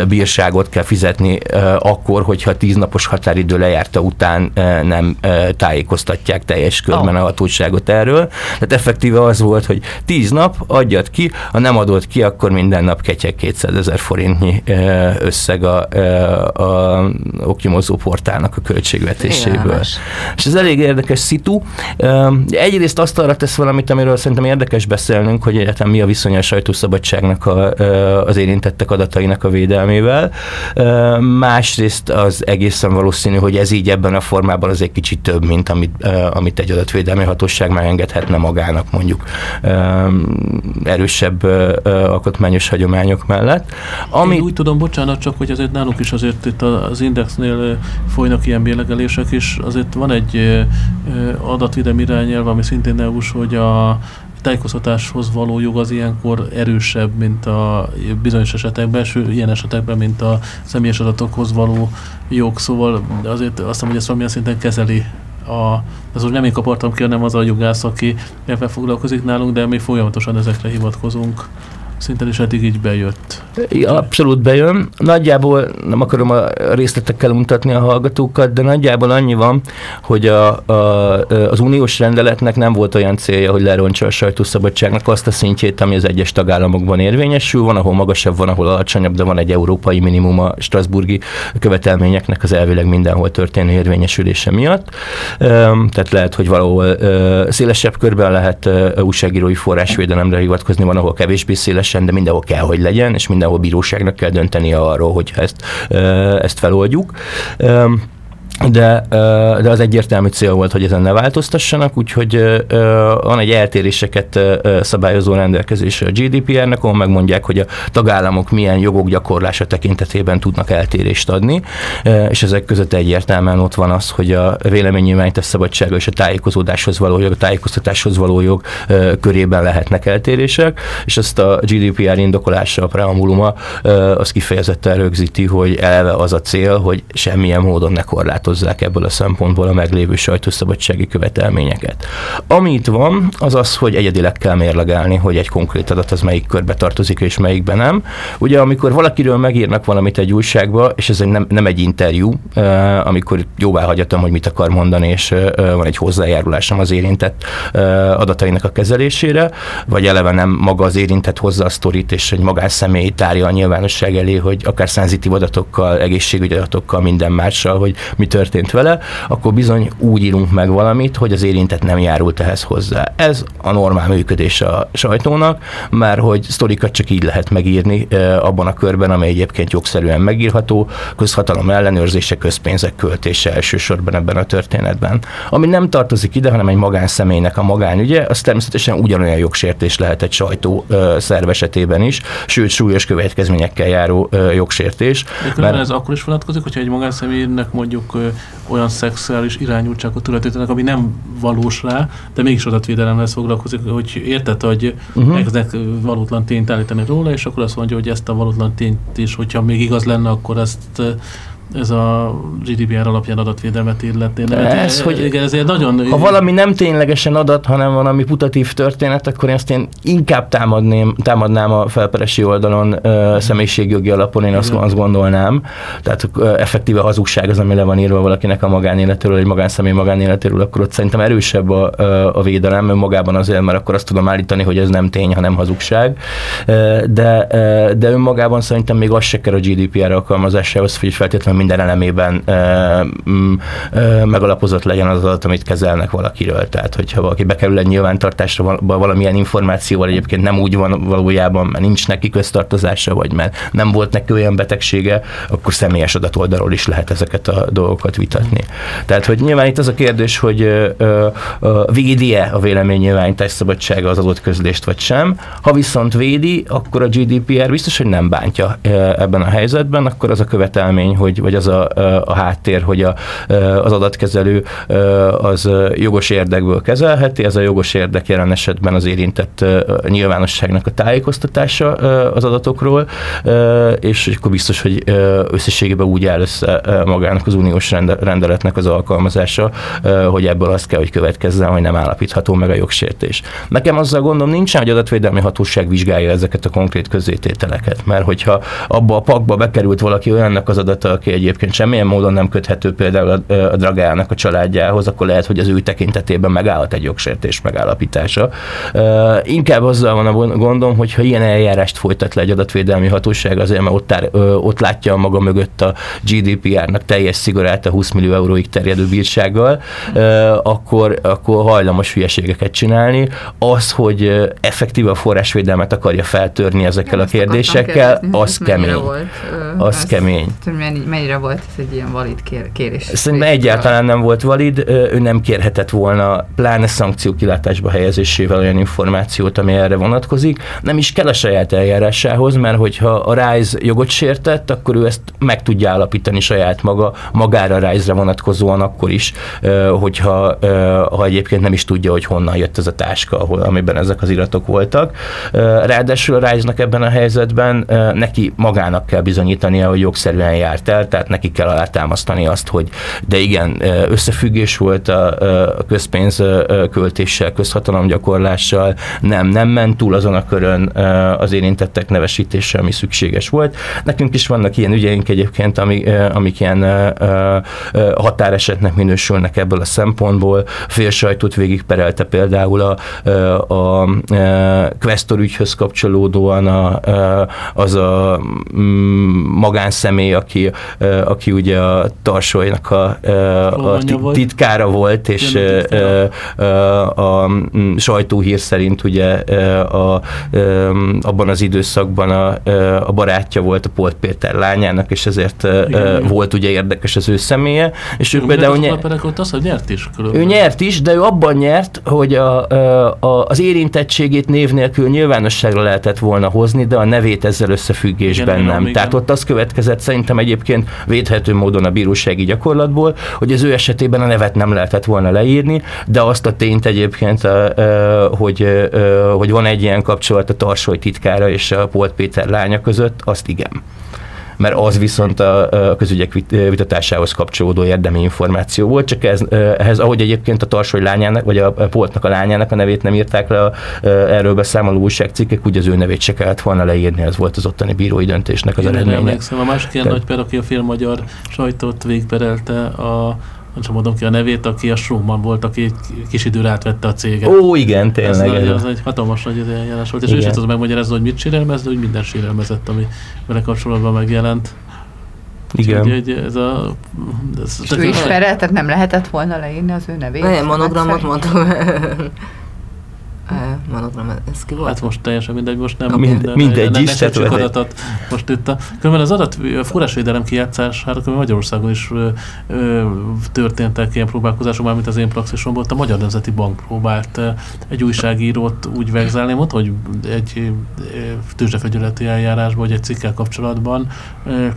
bírságot kell fizetni akkor, hogyha tíz napos határidő lejárta után nem tájékoztatják teljes körben oh. a hatóságot erről. Tehát effektíve az volt, hogy tíz nap adjad ki, ha nem adod ki, akkor minden nap ketyeg 200 ezer forintnyi összeg a, a, a oknyomozó portálnak a költségvetéséből. Jelenes. És ez elég érdekes szitu. Egyrészt azt arra tesz valamit, amiről szerintem érdekes beszélnünk, hogy egyetem egyáltalán mi a viszony a sajtószabadságnak a, az érintettek adatainak a védelmével. Másrészt az egészen valószínű, hogy ez így ebben a formában az egy kicsit több, mint amit, amit egy adatvédelmi hatóság megengedhetne magának mondjuk erősebb alkotmányos hagyományok mellett. Ami... Én úgy tudom, bocsánat, csak hogy azért nálunk is azért itt az Indexnél folynak ilyen bélegelések, és azért van egy adatvédelmi irányelv, ami szintén eu hogy a tájékoztatáshoz való jog az ilyenkor erősebb, mint a bizonyos esetekben, sőt, ilyen esetekben, mint a személyes adatokhoz való jog, szóval azért azt hiszem, hogy ezt valamilyen szinten kezeli a, ez úgy nem én kapartam ki, hanem az a jogász, aki ebben foglalkozik nálunk, de mi folyamatosan ezekre hivatkozunk. Szinten is eddig így bejött. Abszolút bejön. Nagyjából nem akarom a részletekkel mutatni a hallgatókat, de nagyjából annyi van, hogy a, a, az uniós rendeletnek nem volt olyan célja, hogy lerontsa a sajtószabadságnak azt a szintjét, ami az egyes tagállamokban érvényesül. Van, ahol magasabb, van, ahol alacsonyabb, de van egy európai minimum a Strasburgi követelményeknek az elvileg mindenhol történő érvényesülése miatt. Tehát lehet, hogy valahol szélesebb körben lehet újságírói forrásvédelemre hivatkozni, van, ahol kevésbé széles természetesen, de mindenhol kell, hogy legyen, és mindenhol bíróságnak kell döntenie arról, hogy ezt, ezt feloldjuk de, de az egyértelmű cél volt, hogy ezen ne változtassanak, úgyhogy van egy eltéréseket szabályozó rendelkezés a GDPR-nek, ahol megmondják, hogy a tagállamok milyen jogok gyakorlása tekintetében tudnak eltérést adni, és ezek között egyértelműen ott van az, hogy a véleménynyilvánítás szabadsága és a tájékozódáshoz való jog, a tájékoztatáshoz való jog körében lehetnek eltérések, és ezt a GDPR indokolása, a preambuluma az kifejezetten rögzíti, hogy eleve az a cél, hogy semmilyen módon ne korlát korlátozzák ebből a szempontból a meglévő sajtószabadsági követelményeket. Ami itt van, az az, hogy egyedileg kell mérlegelni, hogy egy konkrét adat az melyik körbe tartozik és melyikben nem. Ugye amikor valakiről megírnak valamit egy újságba, és ez egy nem, nem egy interjú, amikor jóvá hagyatom, hogy mit akar mondani, és van egy hozzájárulásom az érintett adatainak a kezelésére, vagy eleve nem maga az érintett hozzá a sztorit, és egy magánszemély tárja a nyilvánosság elé, hogy akár szenzitív adatokkal, egészségügyi adatokkal, minden mással, hogy mit történt vele, akkor bizony úgy írunk meg valamit, hogy az érintett nem járult ehhez hozzá. Ez a normál működés a sajtónak, mert hogy sztorikat csak így lehet megírni abban a körben, amely egyébként jogszerűen megírható, közhatalom ellenőrzése, közpénzek költése elsősorban ebben a történetben. Ami nem tartozik ide, hanem egy magánszemélynek a magánügye, az természetesen ugyanolyan jogsértés lehet egy sajtó szerv esetében is, sőt súlyos következményekkel járó jogsértés. De mert ez akkor is vonatkozik, hogyha egy magánszemélynek mondjuk olyan szexuális irányultságot tulajdonítani, ami nem valós rá, de mégis adatvédelemhez foglalkozik, hogy érted, hogy uh-huh. elkezdenek valótlan tényt állítani róla, és akkor azt mondja, hogy ezt a valótlan tényt is, hogyha még igaz lenne, akkor ezt ez a GDPR alapján adatvédelmet illetné. Ez, hogy igen, ezért nagyon... Ha valami nem ténylegesen adat, hanem valami putatív történet, akkor ezt én inkább támadném, támadnám a felperesi oldalon uh, személyiségjogi alapon, én azt, azt gondolnám. Tehát effektíve hazugság az, ami le van írva valakinek a magánéletéről, egy magánszemély magánéletéről, akkor ott szerintem erősebb a, a védelem önmagában azért, mert akkor azt tudom állítani, hogy ez nem tény, hanem hazugság. De, de önmagában szerintem még az se kell a GDPR alkalmazásához, hogy feltétlenül minden elemében mm, megalapozott legyen az adat, amit kezelnek valakiről. Tehát, hogyha valaki bekerül egy nyilvántartásra valamilyen információval, egyébként nem úgy van valójában, mert nincs neki köztartozása, vagy mert nem volt neki olyan betegsége, akkor személyes adat oldalról is lehet ezeket a dolgokat vitatni. Tehát, hogy nyilván itt az a kérdés, hogy védi-e a vélemény nyilvánítás szabadsága az adott közlést, vagy sem. Ha viszont védi, akkor a GDPR biztos, hogy nem bántja ebben a helyzetben, akkor az a követelmény, hogy vagy az a, a háttér, hogy a, az adatkezelő az jogos érdekből kezelheti, ez a jogos érdek jelen esetben az érintett nyilvánosságnak a tájékoztatása az adatokról, és akkor biztos, hogy összességében úgy áll össze magának az uniós rendeletnek az alkalmazása, hogy ebből az kell, hogy következzen, hogy nem állapítható meg a jogsértés. Nekem azzal gondom nincsen, hogy adatvédelmi hatóság vizsgálja ezeket a konkrét közétételeket, mert hogyha abba a pakba bekerült valaki olyannak az adata, aki egyébként semmilyen módon nem köthető például a, a Dragának a családjához, akkor lehet, hogy az ő tekintetében megállhat egy jogsértés megállapítása. Inkább azzal van a gondom, hogy ha ilyen eljárást folytat le egy adatvédelmi hatóság, azért mert ott, tár, ott látja a maga mögött a GDPR-nak teljes szigorát a 20 millió euróig terjedő bírsággal, akkor, akkor hajlamos hülyeségeket csinálni. Az, hogy effektív a forrásvédelmet akarja feltörni ezekkel a kérdésekkel, az kemény. Volt, az kemény. Mennyire volt ez egy ilyen valid kérés? Szerintem egyáltalán nem volt valid, ő nem kérhetett volna, pláne szankció kilátásba helyezésével olyan információt, ami erre vonatkozik. Nem is kell a saját eljárásához, mert hogyha a RISE jogot sértett, akkor ő ezt meg tudja állapítani saját maga, magára RISE-re vonatkozóan akkor is, hogyha ha egyébként nem is tudja, hogy honnan jött ez a táska, ahol, amiben ezek az iratok voltak. Ráadásul a RISE-nak ebben a helyzetben neki magának kell bizonyítania, hogy jogszerűen járt el, tehát neki kell alátámasztani azt, hogy de igen, összefüggés volt a közpénz költéssel, közhatalomgyakorlással, nem, nem ment túl azon a körön az érintettek nevesítése, ami szükséges volt. Nekünk is vannak ilyen ügyeink egyébként, amik, amik ilyen határesetnek minősülnek ebből a szempontból. Fél sajtót végigperelte például a, a, a Questor ügyhöz kapcsolódóan a, az a mm, magánszemély, aki, aki ugye a Tarsolynak a, a titkára volt, és a, a mm, sajtóhír szerint ugye a, abban az időszakban a, a barátja volt a Polt Péter lányának, és ezért Igen, volt ugye érdekes az ő személye. És ő például nyert, az, hogy nyert is. Ő nyert is, de ő abban nyert, hogy a, a, az érintettségét név nélkül nyilvánosságra lehetett volna hozni, de a nevét ezzel összefüggésben igen, nem. Igen, Tehát ott az következett szerintem egyébként védhető módon a bírósági gyakorlatból, hogy az ő esetében a nevet nem lehetett volna leírni, de azt a tényt egyébként, hogy, hogy van egy ilyen kapcsolat a Tarsoly titkára és a Polt Péter lánya között, azt igen mert az viszont a, a közügyek vitatásához kapcsolódó érdemi információ volt, csak ez, ehhez, ahogy egyébként a Tarsoly lányának, vagy a Poltnak a lányának a nevét nem írták le a, erről beszámoló újságcikkek, úgy az ő nevét se kellett volna leírni, ez volt az ottani bírói döntésnek az Én eredménye. A másik ilyen nagy per, aki a félmagyar sajtót végperelte a sem mondom ki a nevét, aki a Schumann volt, aki kis időre átvette a céget. Ó, igen, tényleg. Ez, ez egy hatalmas nagy eljárás volt, és igen. ő is tudod megmagyarázni, hogy mit sérelmez, de úgy minden sérelmezett, ami vele kapcsolatban megjelent. Igen. Úgy, ez a, ez és ő is tehát nem lehetett volna leírni az ő nevét? Nem, monogramot mondtam. Monogram, ez ki volt? Hát most teljesen mindegy, most nem Mind, minden, mindegy is. Csak adatot most itt a, különben az adat a forrásvédelem kijátszására Magyarországon is ö, ö, történtek ilyen próbálkozások, már mint az én praxisomból, a Magyar Nemzeti Bank próbált egy újságírót úgy vegzálni, mondta, hogy egy tőzsdefegyületi eljárásban, vagy egy cikkel kapcsolatban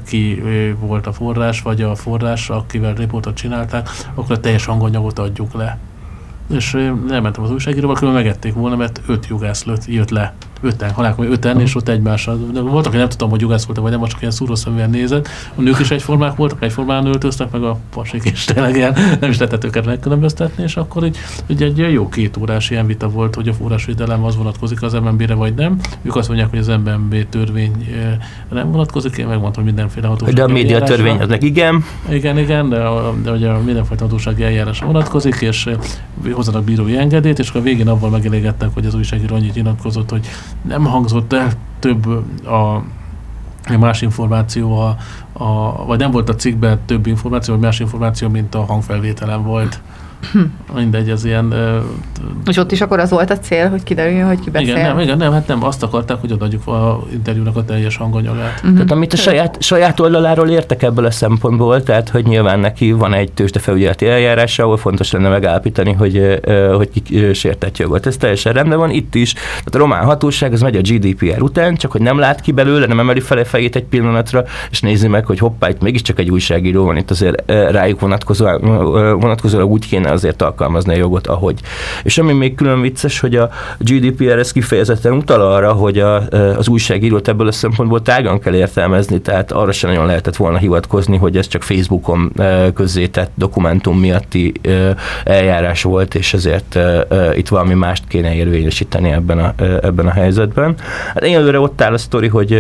ki volt a forrás, vagy a forrás, akivel riportot csinálták, akkor a teljes hanganyagot adjuk le és elmentem az újságíróval, különben megették volna, mert öt jogász jött le öten, halálkomoly öten, uh-huh. és ott egymással. De volt, aki nem tudtam, hogy jogász volt vagy nem, csak ilyen szúrószeműen nézett. A nők is egyformák voltak, egyformán öltöztek, meg a pasik is tényleg ilyen, nem is lehetett őket megkülönböztetni, és akkor így, így egy jó két órás ilyen vita volt, hogy a forrásvédelem az vonatkozik az MNB-re, vagy nem. Ők azt mondják, hogy az MNB törvény nem vonatkozik, én megmondtam, hogy mindenféle hatóság. De a média törvény az igen. Igen, igen, de, a, de hogy a mindenfajta hatósági eljárás vonatkozik, és hozzanak bírói engedélyt, és akkor a végén abban megelégettek, hogy az újságíró annyit nyilatkozott, hogy nem hangzott el több a más információ, a, a, vagy nem volt a cikkben több információ, vagy más információ, mint a hangfelvételen volt. Mindegy, ez ilyen... És ott is akkor az volt a cél, hogy kiderüljön, hogy ki beszél? Igen, nem, igen, nem, hát nem, azt akarták, hogy odaadjuk a interjúnak a teljes hanganyagát. Uh-huh. Tehát amit a saját, saját oldaláról értek ebből a szempontból, tehát hogy nyilván neki van egy tőzsdefelügyeleti eljárás, ahol fontos lenne megállapítani, hogy, hogy ki sértett jogot. Ez teljesen rendben van, itt is. Tehát a román hatóság az megy a GDPR után, csak hogy nem lát ki belőle, nem emeli fel a fejét egy pillanatra, és nézi meg, hogy hoppá, itt mégiscsak egy újságíró van, itt azért rájuk vonatkozóan, vonatkozóan úgy kéne azért alkalmazni a jogot, ahogy. És ami még külön vicces, hogy a GDPR ez kifejezetten utal arra, hogy a, az újságírót ebből a szempontból tágan kell értelmezni, tehát arra sem nagyon lehetett volna hivatkozni, hogy ez csak Facebookon közzétett dokumentum miatti eljárás volt, és ezért itt valami mást kéne érvényesíteni ebben a, ebben a helyzetben. Hát én előre ott áll a sztori, hogy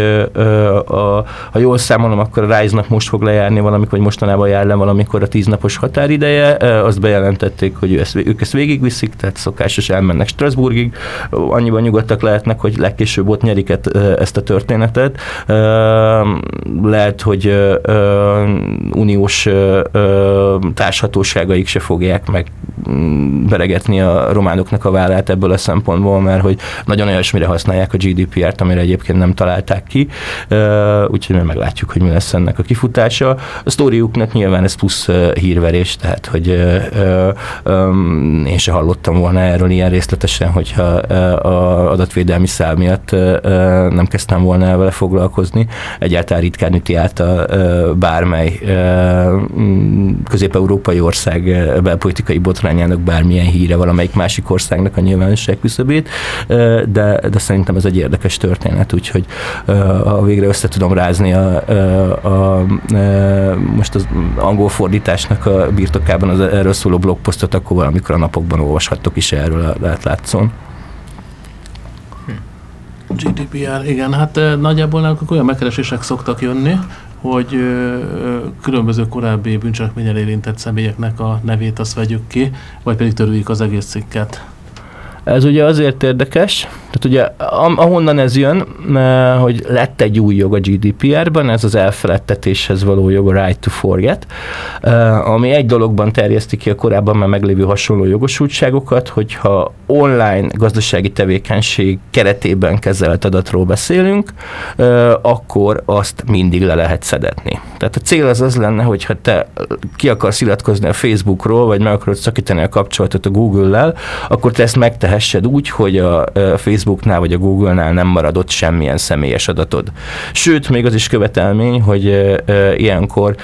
a, ha jól számolom, akkor a Rise-nak most fog lejárni valamikor, vagy mostanában jár le valamikor a tíznapos határideje, azt bejelentették, hogy ezt, ők ezt végigviszik, tehát szokásos elmennek Strasbourgig, annyiban nyugodtak lehetnek, hogy legkésőbb ott nyerik ezt a történetet. Lehet, hogy uniós társhatóságaik se fogják meg mm, beregetni a románoknak a vállát ebből a szempontból, mert hogy nagyon olyasmire használják a GDPR-t, amire egyébként nem találták ki, úgyhogy mi meglátjuk, hogy mi lesz ennek a kifutása. A sztóriuknak nyilván ez plusz hírverés, tehát hogy én se hallottam volna erről ilyen részletesen, hogyha a adatvédelmi szál miatt nem kezdtem volna el vele foglalkozni. Egyáltalán ritkán üti át a bármely közép-európai ország belpolitikai botrányának bármilyen híre valamelyik másik országnak a nyilvánosság küszöbét, de, de szerintem ez egy érdekes történet, úgyhogy ha végre össze tudom rázni a, a, a, most az angol fordításnak a birtokában az erről szóló blogposztot, akkor valamikor a napokban olvashattok is erről a látlátszón. GDPR, igen, hát nagyjából nálunk olyan megkeresések szoktak jönni, hogy különböző korábbi bűncselekményel érintett személyeknek a nevét azt vegyük ki, vagy pedig törüljük az egész cikket. Ez ugye azért érdekes, tehát ugye ahonnan ez jön, hogy lett egy új jog a GDPR-ban, ez az elfeledtetéshez való jog, a right to forget, ami egy dologban terjeszti ki a korábban már meglévő hasonló jogosultságokat, hogyha online gazdasági tevékenység keretében kezelt adatról beszélünk, akkor azt mindig le lehet szedetni. Tehát a cél az az lenne, hogyha te ki akarsz iratkozni a Facebookról, vagy meg akarod szakítani a kapcsolatot a Google-lel, akkor te ezt megtehessed úgy, hogy a Facebooknál vagy a Google-nál nem maradott semmilyen személyes adatod. Sőt, még az is követelmény, hogy ilyenkor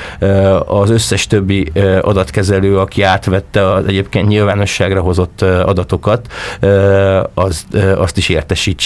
az összes többi adatkezelő, aki átvette az egyébként nyilvánosságra hozott adatokat, az, azt is értesítse